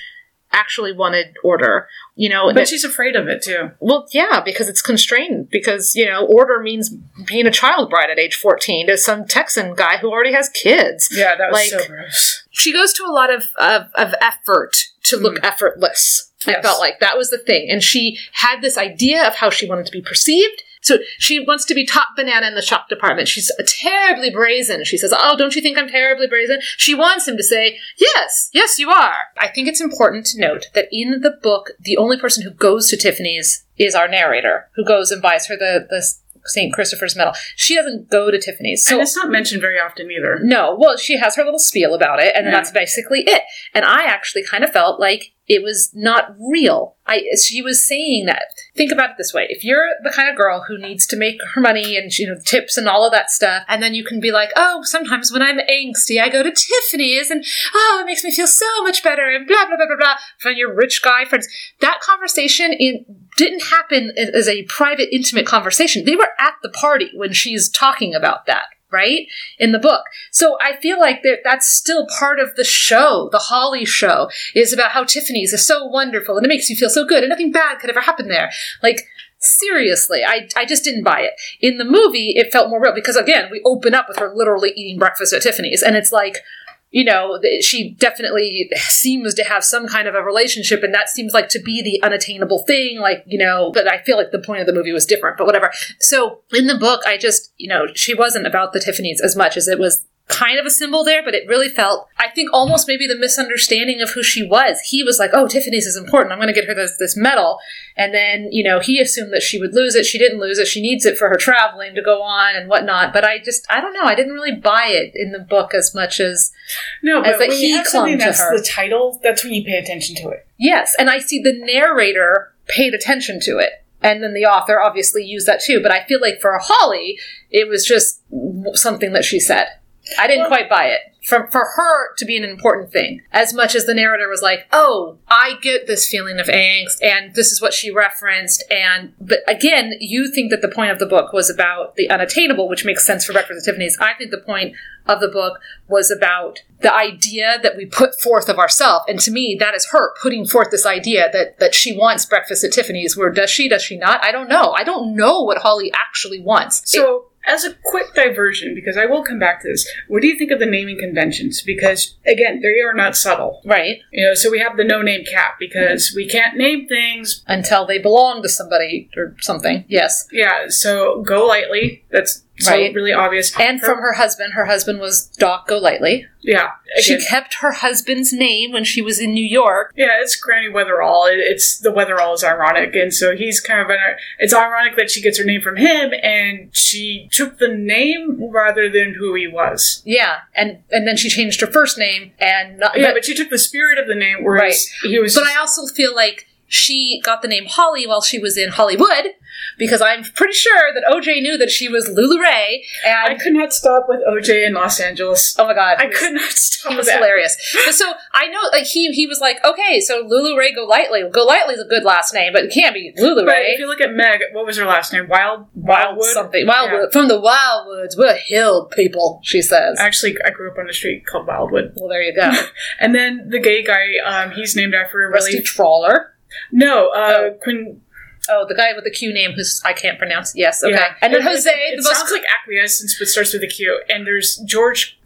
actually wanted order. You know, But that- she's afraid of it too. well, yeah, because it's constrained. Because you know, order means being a child bride at age fourteen to some Texan guy who already has kids. Yeah, that was Like- so gross. She goes to a lot of of, of effort to look mm-hmm. effortless. I felt like that was the thing, and she had this idea of how she wanted to be perceived. So she wants to be top banana in the shop department. She's terribly brazen. She says, "Oh, don't you think I'm terribly brazen?" She wants him to say, "Yes, yes, you are." I think it's important to note that in the book, the only person who goes to Tiffany's is our narrator, who goes and buys her the the St. Christopher's medal. She doesn't go to Tiffany's. So and it's not mentioned very often either. no, well, she has her little spiel about it, and Yeah. that's basically it. And I actually kind of felt like it was not real. I she was saying that. Think about it this way: if you're the kind of girl who needs to make her money and you know tips and all of that stuff, and then you can be like, oh, sometimes when I'm angsty, I go to Tiffany's and oh, it makes me feel so much better and blah blah blah blah blah. From your rich guy friends, that conversation in didn't happen as a private, intimate conversation. They were at the party when she's talking about that right? In the book. So i feel like that that's still part of the show the holly show is about how tiffany's is so wonderful and it makes you feel so good and nothing bad could ever happen there. Like seriously i, I just didn't buy it. In the movie it felt more real because again we open up with her literally eating breakfast at tiffany's and it's like you know, she definitely seems to have some kind of a relationship, and that seems like to be the unattainable thing. Like, you know, but I feel like the point of the movie was different, but whatever. So in the book, I just, you know, she wasn't about the Tiffany's as much as it was kind of a symbol there, but it really felt, I think, almost maybe the misunderstanding of who she was. He was like, oh, Tiffany's is important. I'm going to get her this, this medal. And then, you know, he assumed that she would lose it. She didn't lose it. She needs it for her traveling to go on and whatnot. But I just, I don't know. I didn't really buy it in the book as much as, No, but that when he you have something that's her. the title, that's when you pay attention to it. yes. And I see the narrator paid attention to it. And then the author obviously used that too. But I feel like for Holly, it was just something that she said. I didn't quite buy it. For, for her to be an important thing, as much as the narrator was like, "Oh, I get this feeling of angst, and this is what she referenced." And but again, you think that the point of the book was about the unattainable, which makes sense for Tiffany's. I think the point of the book was about the idea that we put forth of ourselves, and to me, that is her putting forth this idea that that she wants Breakfast at Tiffany's. Where does she? Does she not? I don't know. I don't know what Holly actually wants. So, as a quick diversion, because I will come back to this, what do you think of the naming conventions? Because, again, they are not subtle. right. You know, so we have the no name cap because we can't name things. until they belong to somebody or something. Yes. Yeah, so go lightly. That's so Right. really obvious. And from her husband. Her husband was Doc Golightly. yeah, She kept her husband's name when she was in New York. yeah, it's Granny Weatherall. It's the Weatherall is ironic, and so he's kind of an. It's ironic that she gets her name from him, and she took the name rather than who he was. Yeah, and and then she changed her first name and not, Yeah, but, but she took the spirit of the name, whereas he was. but I also feel like she got the name Holly while she was in Hollywood because I'm pretty sure that OJ knew that she was Lula Mae And I could not stop with OJ in Los Angeles. oh my god, I was- could not stop. He was that. hilarious. But so I know, like he he was like, okay, so Lula Mae Golightly. is a good last name, but it can't be Lula Mae. if you look at Meg, what was her last name? Wild Wild Wildwood something. Wildwood. From the Wildwoods. We're hill people, she says. Actually, I grew up on a street called Wildwood. well, there you go. *laughs* And then the gay guy, um, he's named after a Rusty really Trawler. no, uh, Quinn. Oh, the guy with the Q name who's I can't pronounce. Yes, okay. Yeah. And then It- Jose, It, the sounds most like acquiescence, but starts with a Q. And there's George.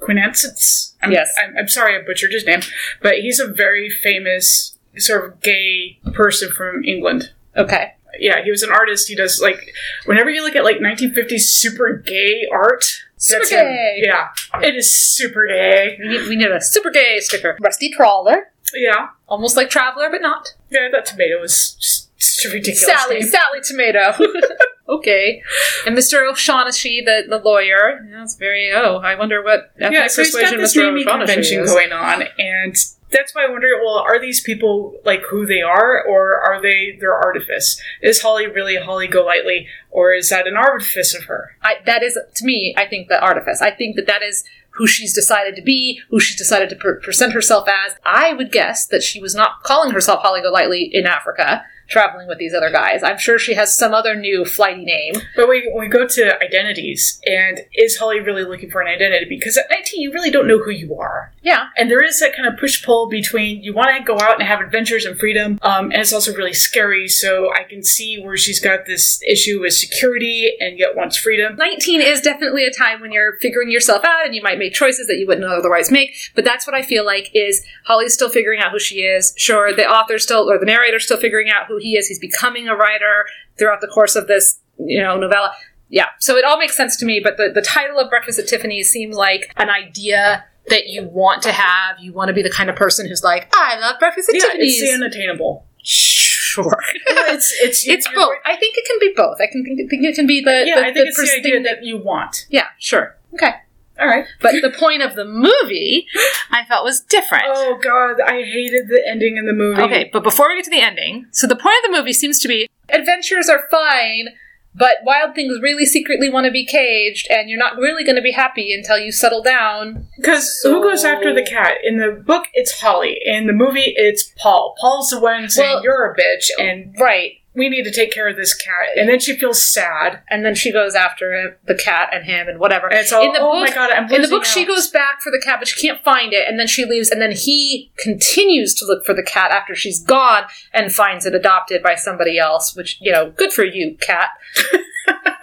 I'm, Yes. I'm, I'm sorry I butchered his name, but he's a very famous sort of gay person from England. Okay. Yeah, he was an artist. He does like whenever you look at like 1950s super gay art. Super that's him. gay. Yeah, it is super gay. We need, we need a super gay sticker. Rusty Trawler. Yeah, Almost like Traveler, but not. Yeah. That tomato was just, just a ridiculous. Sally, name. Sally Tomato. *laughs* okay. And Mr. O'Shaughnessy, the, the lawyer. That's very, oh, I wonder what ethnic yeah, so he's got persuasion this Mr. naming O'Shaughnessy convention is. going on, and that's why I wonder. Well, are these people like who they are, or are they their artifice? Is Holly really Holly Golightly, or is that an artifice of her? I, that is to me i think the artifice i think that that is who she's decided to be who she's decided to present herself as. I would guess that she was not calling herself holly golightly in africa traveling with these other guys i'm sure she has some other new flighty name But we we go to identities, and is Holly really looking for an identity? Because at 19, you really don't know who you are. yeah And there is that kind of push pull between you want to go out and have adventures and freedom, um, and it's also really scary. So I can see where she's got this issue with security and yet wants freedom. 19 is definitely a time when you're figuring yourself out and you might make choices that you wouldn't otherwise make but that's what i feel like is holly's still figuring out who she is sure the author's still or the narrator's still figuring out who he is. He's becoming a writer throughout the course of this you know novella. Yeah. So it all makes sense to me but the, the title of breakfast at tiffany's seems like an idea that you want to have. You want to be the kind of person who's like i love breakfast at Yeah, tiffany's. it's unattainable. sure. It's it's *laughs* it's both. i think it can be both. I can think, think it can be the Yeah, the, I think it's the idea thing that you want. yeah. Sure. Okay All right. But the point of the movie, I felt was different. Oh god, I hated the ending in the movie. Okay, but before we get to the ending, so the point of the movie seems to be adventures are fine, but wild things really secretly want to be caged, and you're not really going to be happy until you settle down. Because who goes after the cat? In the book, it's Holly. In the movie, it's Paul. Paul's the one saying, Well- You're a bitch, and Right. We need to take care of this cat. And then she feels sad. And then she goes after him, the cat and him and whatever. And it's all, in the oh book, my god, I'm in the book, she goes back for the cat, but she can't find it, and then she leaves, and then he continues to look for the cat after she's gone and finds it adopted by somebody else. Which you know, good for you, cat. *laughs*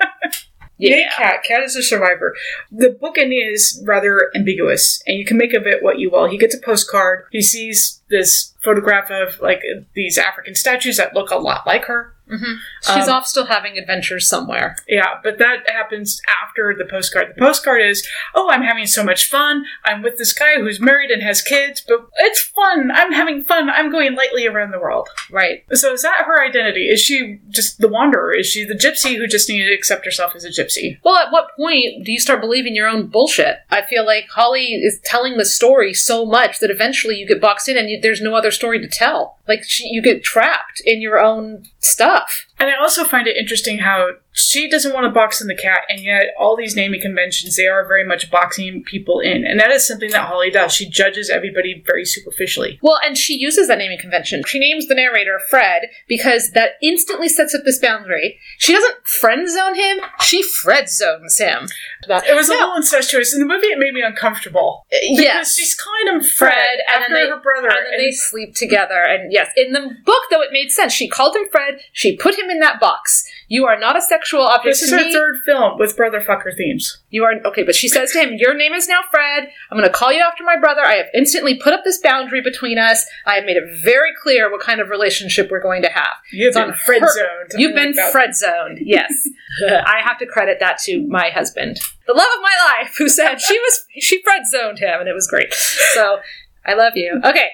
Yay, Cat. Cat is a survivor. The book ending is rather ambiguous, and you can make of it what you will. He gets a postcard. He sees this photograph of like these African statues that look a lot like her. She's Um, off still having adventures somewhere. Yeah, but that happens after the postcard. The postcard is, oh, I'm having so much fun. I'm with this guy who's married and has kids, but it's fun. I'm having fun. I'm going lightly around the world. Right. So is that her identity? Is she just the wanderer? Is she the gypsy who just needed to accept herself as a gypsy? Well, at what point do you start believing your own bullshit? I feel like Holly is telling the story so much that eventually you get boxed in and you, there's no other story to tell. Like she, you get trapped in your own stuff. And I also find it interesting how she doesn't want to box in the cat, and yet all these naming conventions, they are very much boxing people in. And that is something that Holly does. She judges everybody very superficially. Well, and she uses that naming convention. She names the narrator Fred because that instantly sets up this boundary. She doesn't friend zone him; she Fred zones him. It was a No. little incestuous. In the movie, it made me uncomfortable. Because yes. she's calling him Fred, Fred, and after they- her brother. and then they sleep together. And yes, in the book, though, it made sense. She called him Fred. She put him in that box. You are not a sexual object this is her third film with brother fucker themes. You are okay, but she says to him, "Your name is now Fred. I'm going to call you after my brother. I have instantly put up this boundary between us. I have made it very clear what kind of relationship we're going to have. You've It's been on Fred zoned. You've been Fred zoned. Yes, *laughs* I have to credit that to my husband, the love of my life, who said she was she Fred zoned him, and it was great. So." I love you. Okay.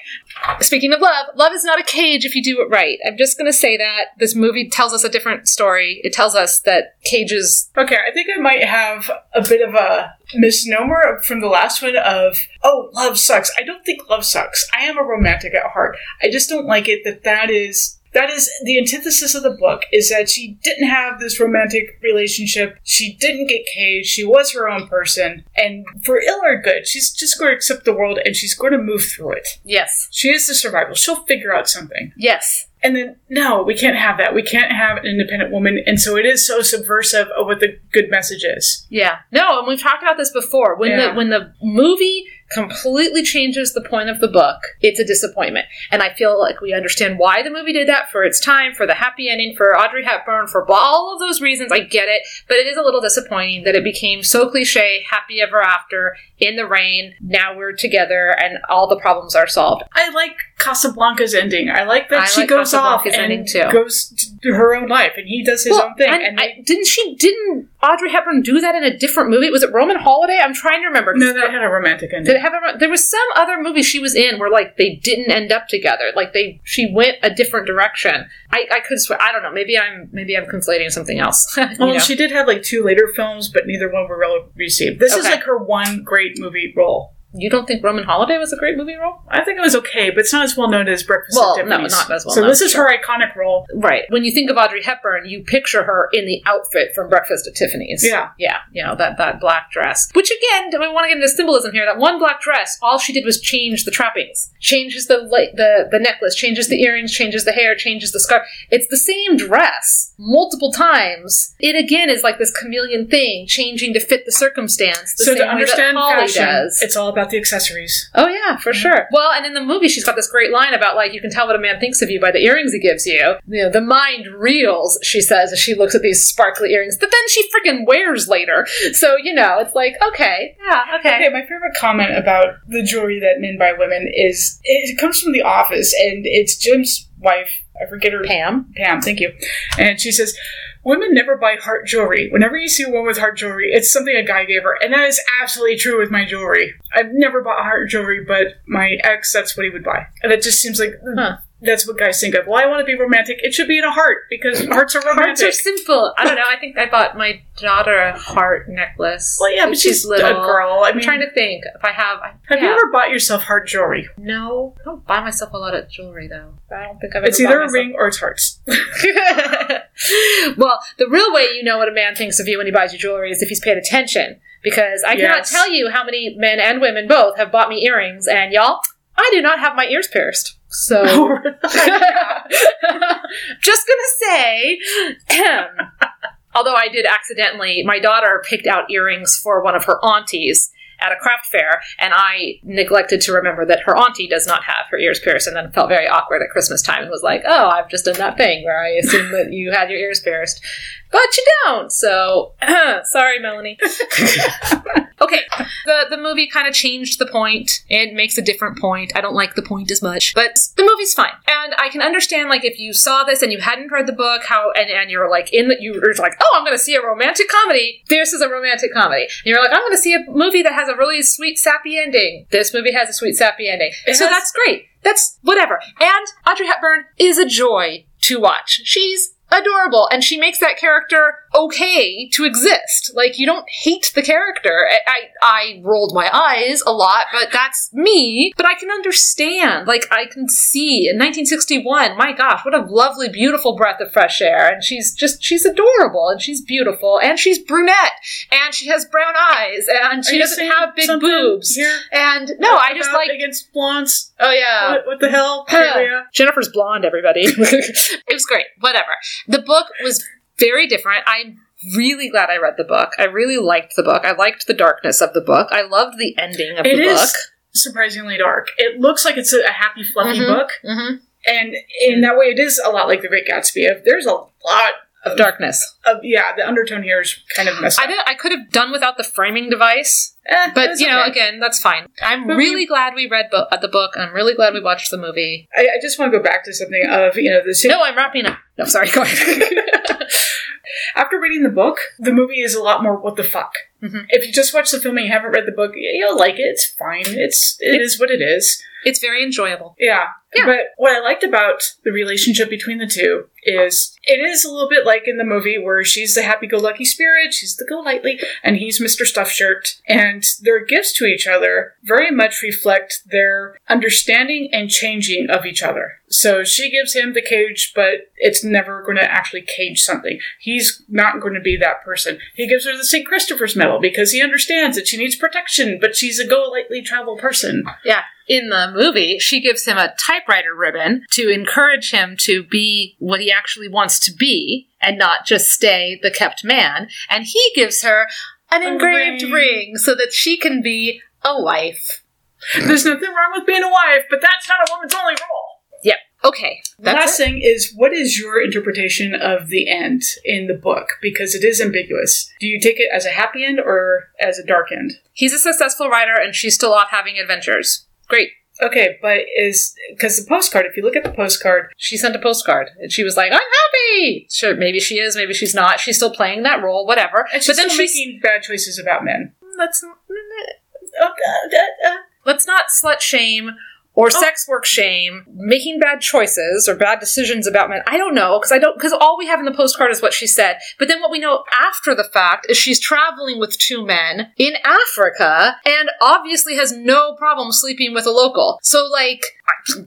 Speaking of love, love is not a cage if you do it right. I'm just going to say that. This movie tells us a different story. It tells us that cages Okay, I think I might have a bit of a misnomer from the last one of, oh, love sucks. I don't think love sucks. I am a romantic at heart. I just don't like it that that is. That is the antithesis of the book is that she didn't have this romantic relationship. She didn't get caged. She was her own person. And for ill or good, she's just going to accept the world and she's going to move through it. Yes. She is the survival. She'll figure out something. Yes. And then, no, we can't have that. We can't have an independent woman. And so it is so subversive of what the good message is. Yeah. No, and we've talked about this before. When Yeah. the when the movie completely changes the point of the book, it's a disappointment. And I feel like we understand why the movie did that for its time, for the happy ending, for Audrey Hepburn, for all of those reasons. I get it, but it is a little disappointing that it became so cliche, happy ever after, in the rain, now we're together and all the problems are solved. I like Casablanca's ending. I like that I she like goes off and ending, too. goes to her own life, and he does his Well, own thing. And, And, they, I, didn't she? Didn't Audrey Hepburn do that in a different movie? Was it Roman Holiday? I'm trying to remember. no, that had a romantic ending. Did it have a, there was some other movie she was in where like they didn't end up together. Like they she went a different direction. I, I could swear I don't know. Maybe I'm maybe I'm conflating something else. *laughs* Well, know? she did have like two later films, but neither one were well received. This is like her one great movie role. You don't think Roman Holiday was a great movie role? I think it was okay, but it's not as well known as Breakfast Well, at no, Tiffany's. not as well So known, this is sure. her iconic role. Right. When you think of Audrey Hepburn, you picture her in the outfit from Breakfast at Tiffany's. Yeah. Yeah. You know, that, that black dress. Which again, I want to get into symbolism here. That one black dress, all she did was change the trappings. Changes the the the necklace, changes the earrings, changes the hair, changes the scarf. It's the same dress multiple times. It again is like this chameleon thing, changing to fit the circumstance. The so to way that understand fashion, does. it's all about the accessories. Oh yeah, for mm-hmm. sure. Well, and in the movie, she's got this great line about like you can tell what a man thinks of you by the earrings he gives you. You know, the mind reels, she says as she looks at these sparkly earrings that then she freaking wears later. So you know, it's like okay, yeah, okay. Okay, my favorite comment about the jewelry that men buy women is it comes from The Office, and it's Jim's wife. I forget her Pam. Pam, thank you. And she says, Women never buy heart jewelry. Whenever you see a woman with heart jewelry, it's something a guy gave her. And that is absolutely true with my jewelry. I've never bought heart jewelry, but my ex, that's what he would buy. And it just seems like Huh. That's what guys think of. Well, I want to be romantic. It should be in a heart because *coughs* hearts are romantic. Hearts are simple. I don't know. I think I bought my daughter a heart necklace. well, yeah, but she's a girl. I I'm mean, trying to think if I have. I, have you ever bought yourself heart jewelry? No, I don't buy myself a lot of jewelry though. I don't think I've ever It's either a ring or it's hearts. *laughs* well, the real way you know what a man thinks of you when he buys you jewelry is if he's paid attention. Because I cannot tell you how many men and women both have bought me earrings, and y'all, I do not have my ears pierced. So, *laughs* *laughs* just gonna say, *clears throat* although I did accidentally, my daughter picked out earrings for one of her aunties at a craft fair, and I neglected to remember that her auntie does not have her ears pierced, and then felt very awkward at Christmas time and was like, "Oh, I've just done that thing where I assume that you had your ears pierced, but you don't." So, *clears throat* sorry, Melanie. *laughs* okay, the the movie kind of changed the point. It makes a different point. I don't like the point as much, but the movie's fine, and I can understand like if you saw this and you hadn't read the book, how and and you're like in the you're like, oh, I'm going to see a romantic comedy. This is a romantic comedy. And you're like, I'm going to see a movie that has a really sweet sappy ending. This movie has a sweet sappy ending. It so has- that's great. That's whatever. And Audrey Hepburn is a joy to watch. She's adorable and she makes that character okay to exist. Like you don't hate the character. I, I i rolled my eyes a lot but that's me. But i can understand. Like i can see. In 1961 my gosh what a lovely beautiful breath of fresh air. And she's just she's adorable and she's beautiful and she's brunette and she has brown eyes and she doesn't have big boobs. Here? And no i just like against blondes. oh yeah. What, what the hell, Jennifer's blonde, everybody. *laughs* it was great. Whatever. The book was very different. I'm really glad I read the book. I really liked the book. I liked the darkness of the book. I loved the ending of It the is book. surprisingly dark. It looks like it's a, happy, fluffy Mhm. book, hmm and in that way, it is a lot like The Great Gatsby. Of there's a lot Of darkness. of yeah. The undertone here is kind of messed I up. did. I could have done without the framing device, Eh, but you know, okay. again, that's fine. I'm But really we- glad we read bo- uh, the book, and I'm really glad we watched the movie. I, I just want to go back to something of you know the same. No, I'm wrapping up. No, sorry. Go ahead. *laughs* After reading the book, the movie is a lot more what the fuck. Mhm. If you just watch the film and you haven't read the book, you'll like it. It's fine. It's it It's- is what it is. it's very enjoyable. Yeah. Yeah. But what I liked about the relationship between the two is it is a little bit like in the movie where she's the happy go lucky spirit, she's the go lightly, and he's Mr. Stuffed Shirt. And their gifts to each other very much reflect their understanding and changing of each other. So she gives him the cage, but it's never going to actually cage something. He's not going to be that person. He gives her the St. Christopher's medal because he understands that she needs protection, but she's a go lightly travel person. Yeah. In the movie, she gives him a typewriter ribbon to encourage him to be what he actually wants to be and not just stay the kept man. And he gives her an A engraved ring. ring so that she can be a wife. There's nothing wrong with being a wife, but that's not a woman's only role. Okay. The last it. thing is what is your interpretation of the end in the book? Because it is ambiguous. Do you take it as a happy end or as a dark end? He's a successful writer and she's still off having adventures. Great. Okay, but is because the postcard, if you look at the postcard, She sent a postcard and she was like, I'm happy. Sure, maybe she is, maybe she's not. She's still playing that role, whatever. and she's but then she's. making bad choices about men. Let's, uh, uh. let's not slut shame or oh. sex work shame making bad choices or bad decisions about men. I don't know because i don't because all we have in the postcard is what she said. But then what we know after the fact is she's traveling with two men in africa and obviously has no problem sleeping with a local. So like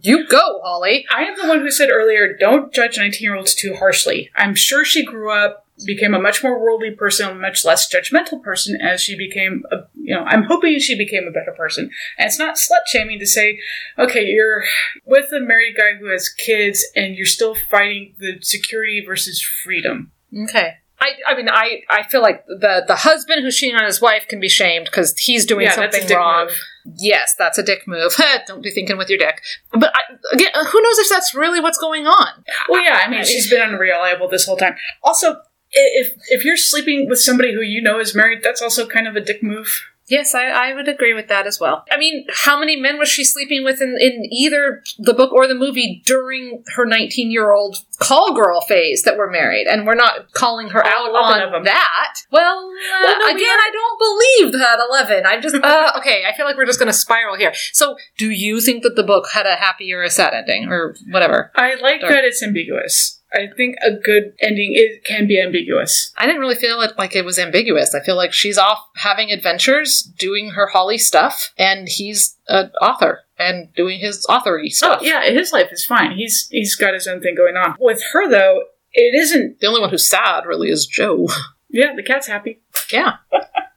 you go holly. I am the one who said earlier, don't judge 19 year olds too harshly. I'm sure she grew up, became a much more worldly person, a much less judgmental person as she became, a, you know, I'm hoping she became a better person. And it's not slut shaming to say, okay, you're with a married guy who has kids and you're still fighting the security versus freedom. okay I, I mean I, I feel like the the husband who's cheating on his wife can be shamed because he's doing Yeah, something wrong move. Yes, that's a dick move. *laughs* Don't be thinking with your dick. But I, again, who knows if that's really what's going on? Well, yeah, I mean, she's been unreliable this whole time. Also, if if you're sleeping with somebody who you know is married, that's also kind of a dick move. Yes, I, I would agree with that as well. I mean, how many men was she sleeping with in, in either the book or the movie during her 19 year old call girl phase that were married? And we're not calling her All out 11 of on that. Well, uh, Well, no, again, are- I don't believe that 11. I'm just, uh, *laughs* okay, I feel like we're just going to spiral here. So, do you think that the book had a happy or a sad ending or whatever? I like Dark. that it's ambiguous. I think a good ending is, can be ambiguous. I didn't really feel it like it was ambiguous. I feel like she's off having adventures, doing her Holly stuff, and he's an author and doing his authory oh, stuff. Oh yeah, his life is fine. He's he's got his own thing going on. With her though, it isn't. The only one who's sad really is Joe. Yeah, the cat's happy. yeah. *laughs*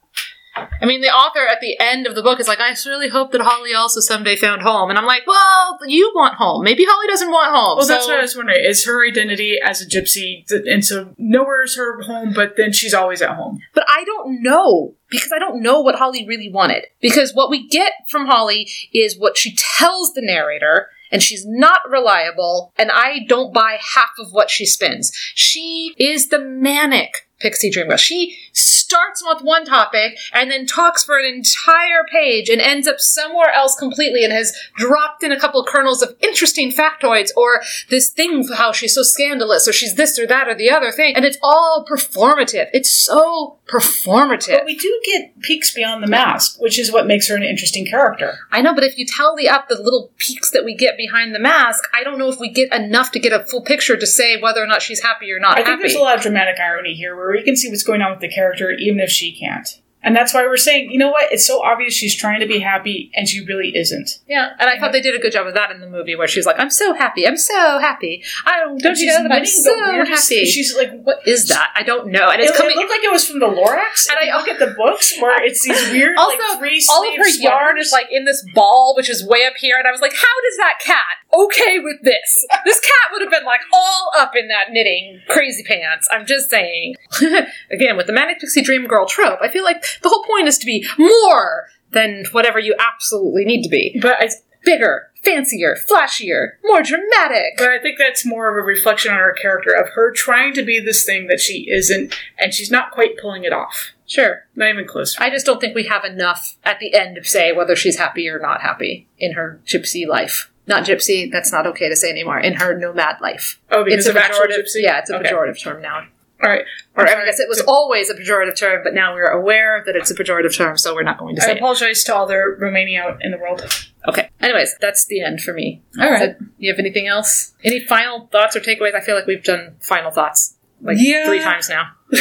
I mean, the author at the end of the book is like, I really hope that Holly also someday found home. And I'm like, well, you want home. Maybe Holly doesn't want home. Well, that's what I was wondering. Is her identity as a gypsy, and so nowhere is her home, but then she's always at home. But I don't know because I don't know what Holly really wanted. Because what we get from Holly is what she tells the narrator, and she's not reliable, and I don't buy half of what she spins. She is the manic pixie dream girl. She starts with one topic and then talks for an entire page and ends up somewhere else completely and has dropped in a couple kernels of interesting factoids or this thing how she's so scandalous or she's this or that or the other thing and it's all performative it's so performative But we do get peeks beyond the mask, which is what makes her an interesting character. i know but if you tally up the little peaks that we get behind the mask i don't know if we get enough to get a full picture to say whether or not she's happy or not I think happy there's a lot of dramatic irony here, where we can see what's going on with the character, even if she can't. And that's why we're saying, you know what? It's so obvious she's trying to be happy, and she really isn't. Yeah, and I thought they did a good job of that in the movie, where she's like, "I'm so happy, I'm so happy. I don't, don't you She's know that I'm so happy." She's like, what is that? I don't know, and It, it's it coming. It looked like it was from the Lorax. And And I- look at the books where it's these weird, also, like three all of her yarn is like in this ball, which is way up here, and I was like, "How does that cat okay with this? This cat would have been like all up in that knitting crazy pants." I'm just saying. *laughs* Again, with the manic pixie dream girl trope, I feel like the whole point is to be more than whatever you absolutely need to be. But it's Bigger, fancier, flashier, more dramatic. but I think that's more of a reflection on her character of her trying to be this thing that she isn't, and she's not quite pulling it off. Sure. Not even close. I just don't think we have enough at the end to say whether she's happy or not happy in her gypsy life. Not gypsy, that's not okay to say anymore. In her nomad life. oh, because it's a pejorative. Yeah, it's a Okay. pejorative term now. All right. Or I guess it was always a pejorative term, but now we're aware that it's a pejorative term, so we're not going to I say it. apologize to all the Romania in the world. Okay. Anyways, that's the end for me. All right. So, you have anything else? Any final thoughts or takeaways? I feel like we've done final thoughts like Yeah. three times now. *laughs* *laughs*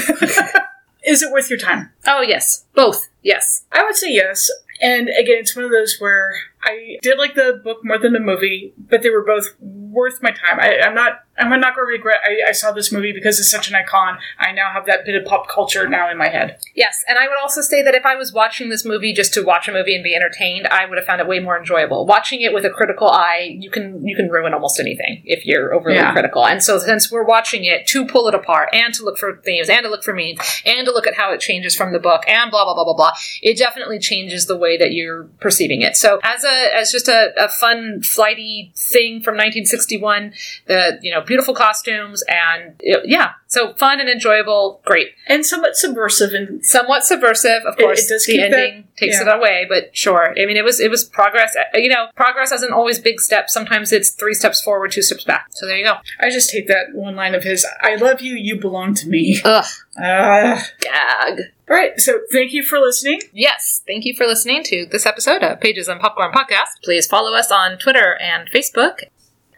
Is it worth your time? Oh yes, both. Yes. I would say yes. And again, it's one of those where I did like the book more than the movie, but they were both worth my time. I, I'm not. I'm not going to regret. I, I saw this movie because it's such an icon. I now have that bit of pop culture now in my head. Yes, and I would also say that if I was watching this movie just to watch a movie and be entertained, I would have found it way more enjoyable. Watching it with a critical eye, you can you can ruin almost anything if you're overly Yeah. critical. And so since we're watching it to pull it apart and to look for themes and to look for meanings and to look at how it changes from the book and blah blah blah blah blah, it definitely changes the way that you're perceiving it. So as a as just a, a fun flighty thing from 1961, the you know beautiful costumes and it- yeah, so fun and enjoyable, great. And somewhat subversive and somewhat subversive of course it does the keep that- ending takes yeah. it away but sure. I mean it was it was progress Uh, you know progress isn't always big steps. Sometimes it's three steps forward two steps back. So there you go. I just hate that one line of his I love you, you belong to me. ugh. Uh, gag all right, so thank you for listening. yes thank you for listening to this episode of pages on popcorn podcast please follow us on twitter and facebook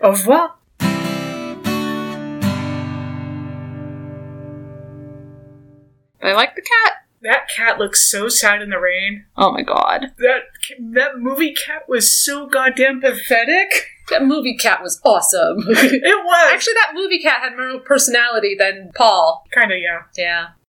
Au revoir. i like the cat That cat looks so sad in the rain. oh my god That that movie cat was so goddamn pathetic. that movie cat was awesome *laughs* It was actually that movie cat had more personality than paul kind of yeah. yeah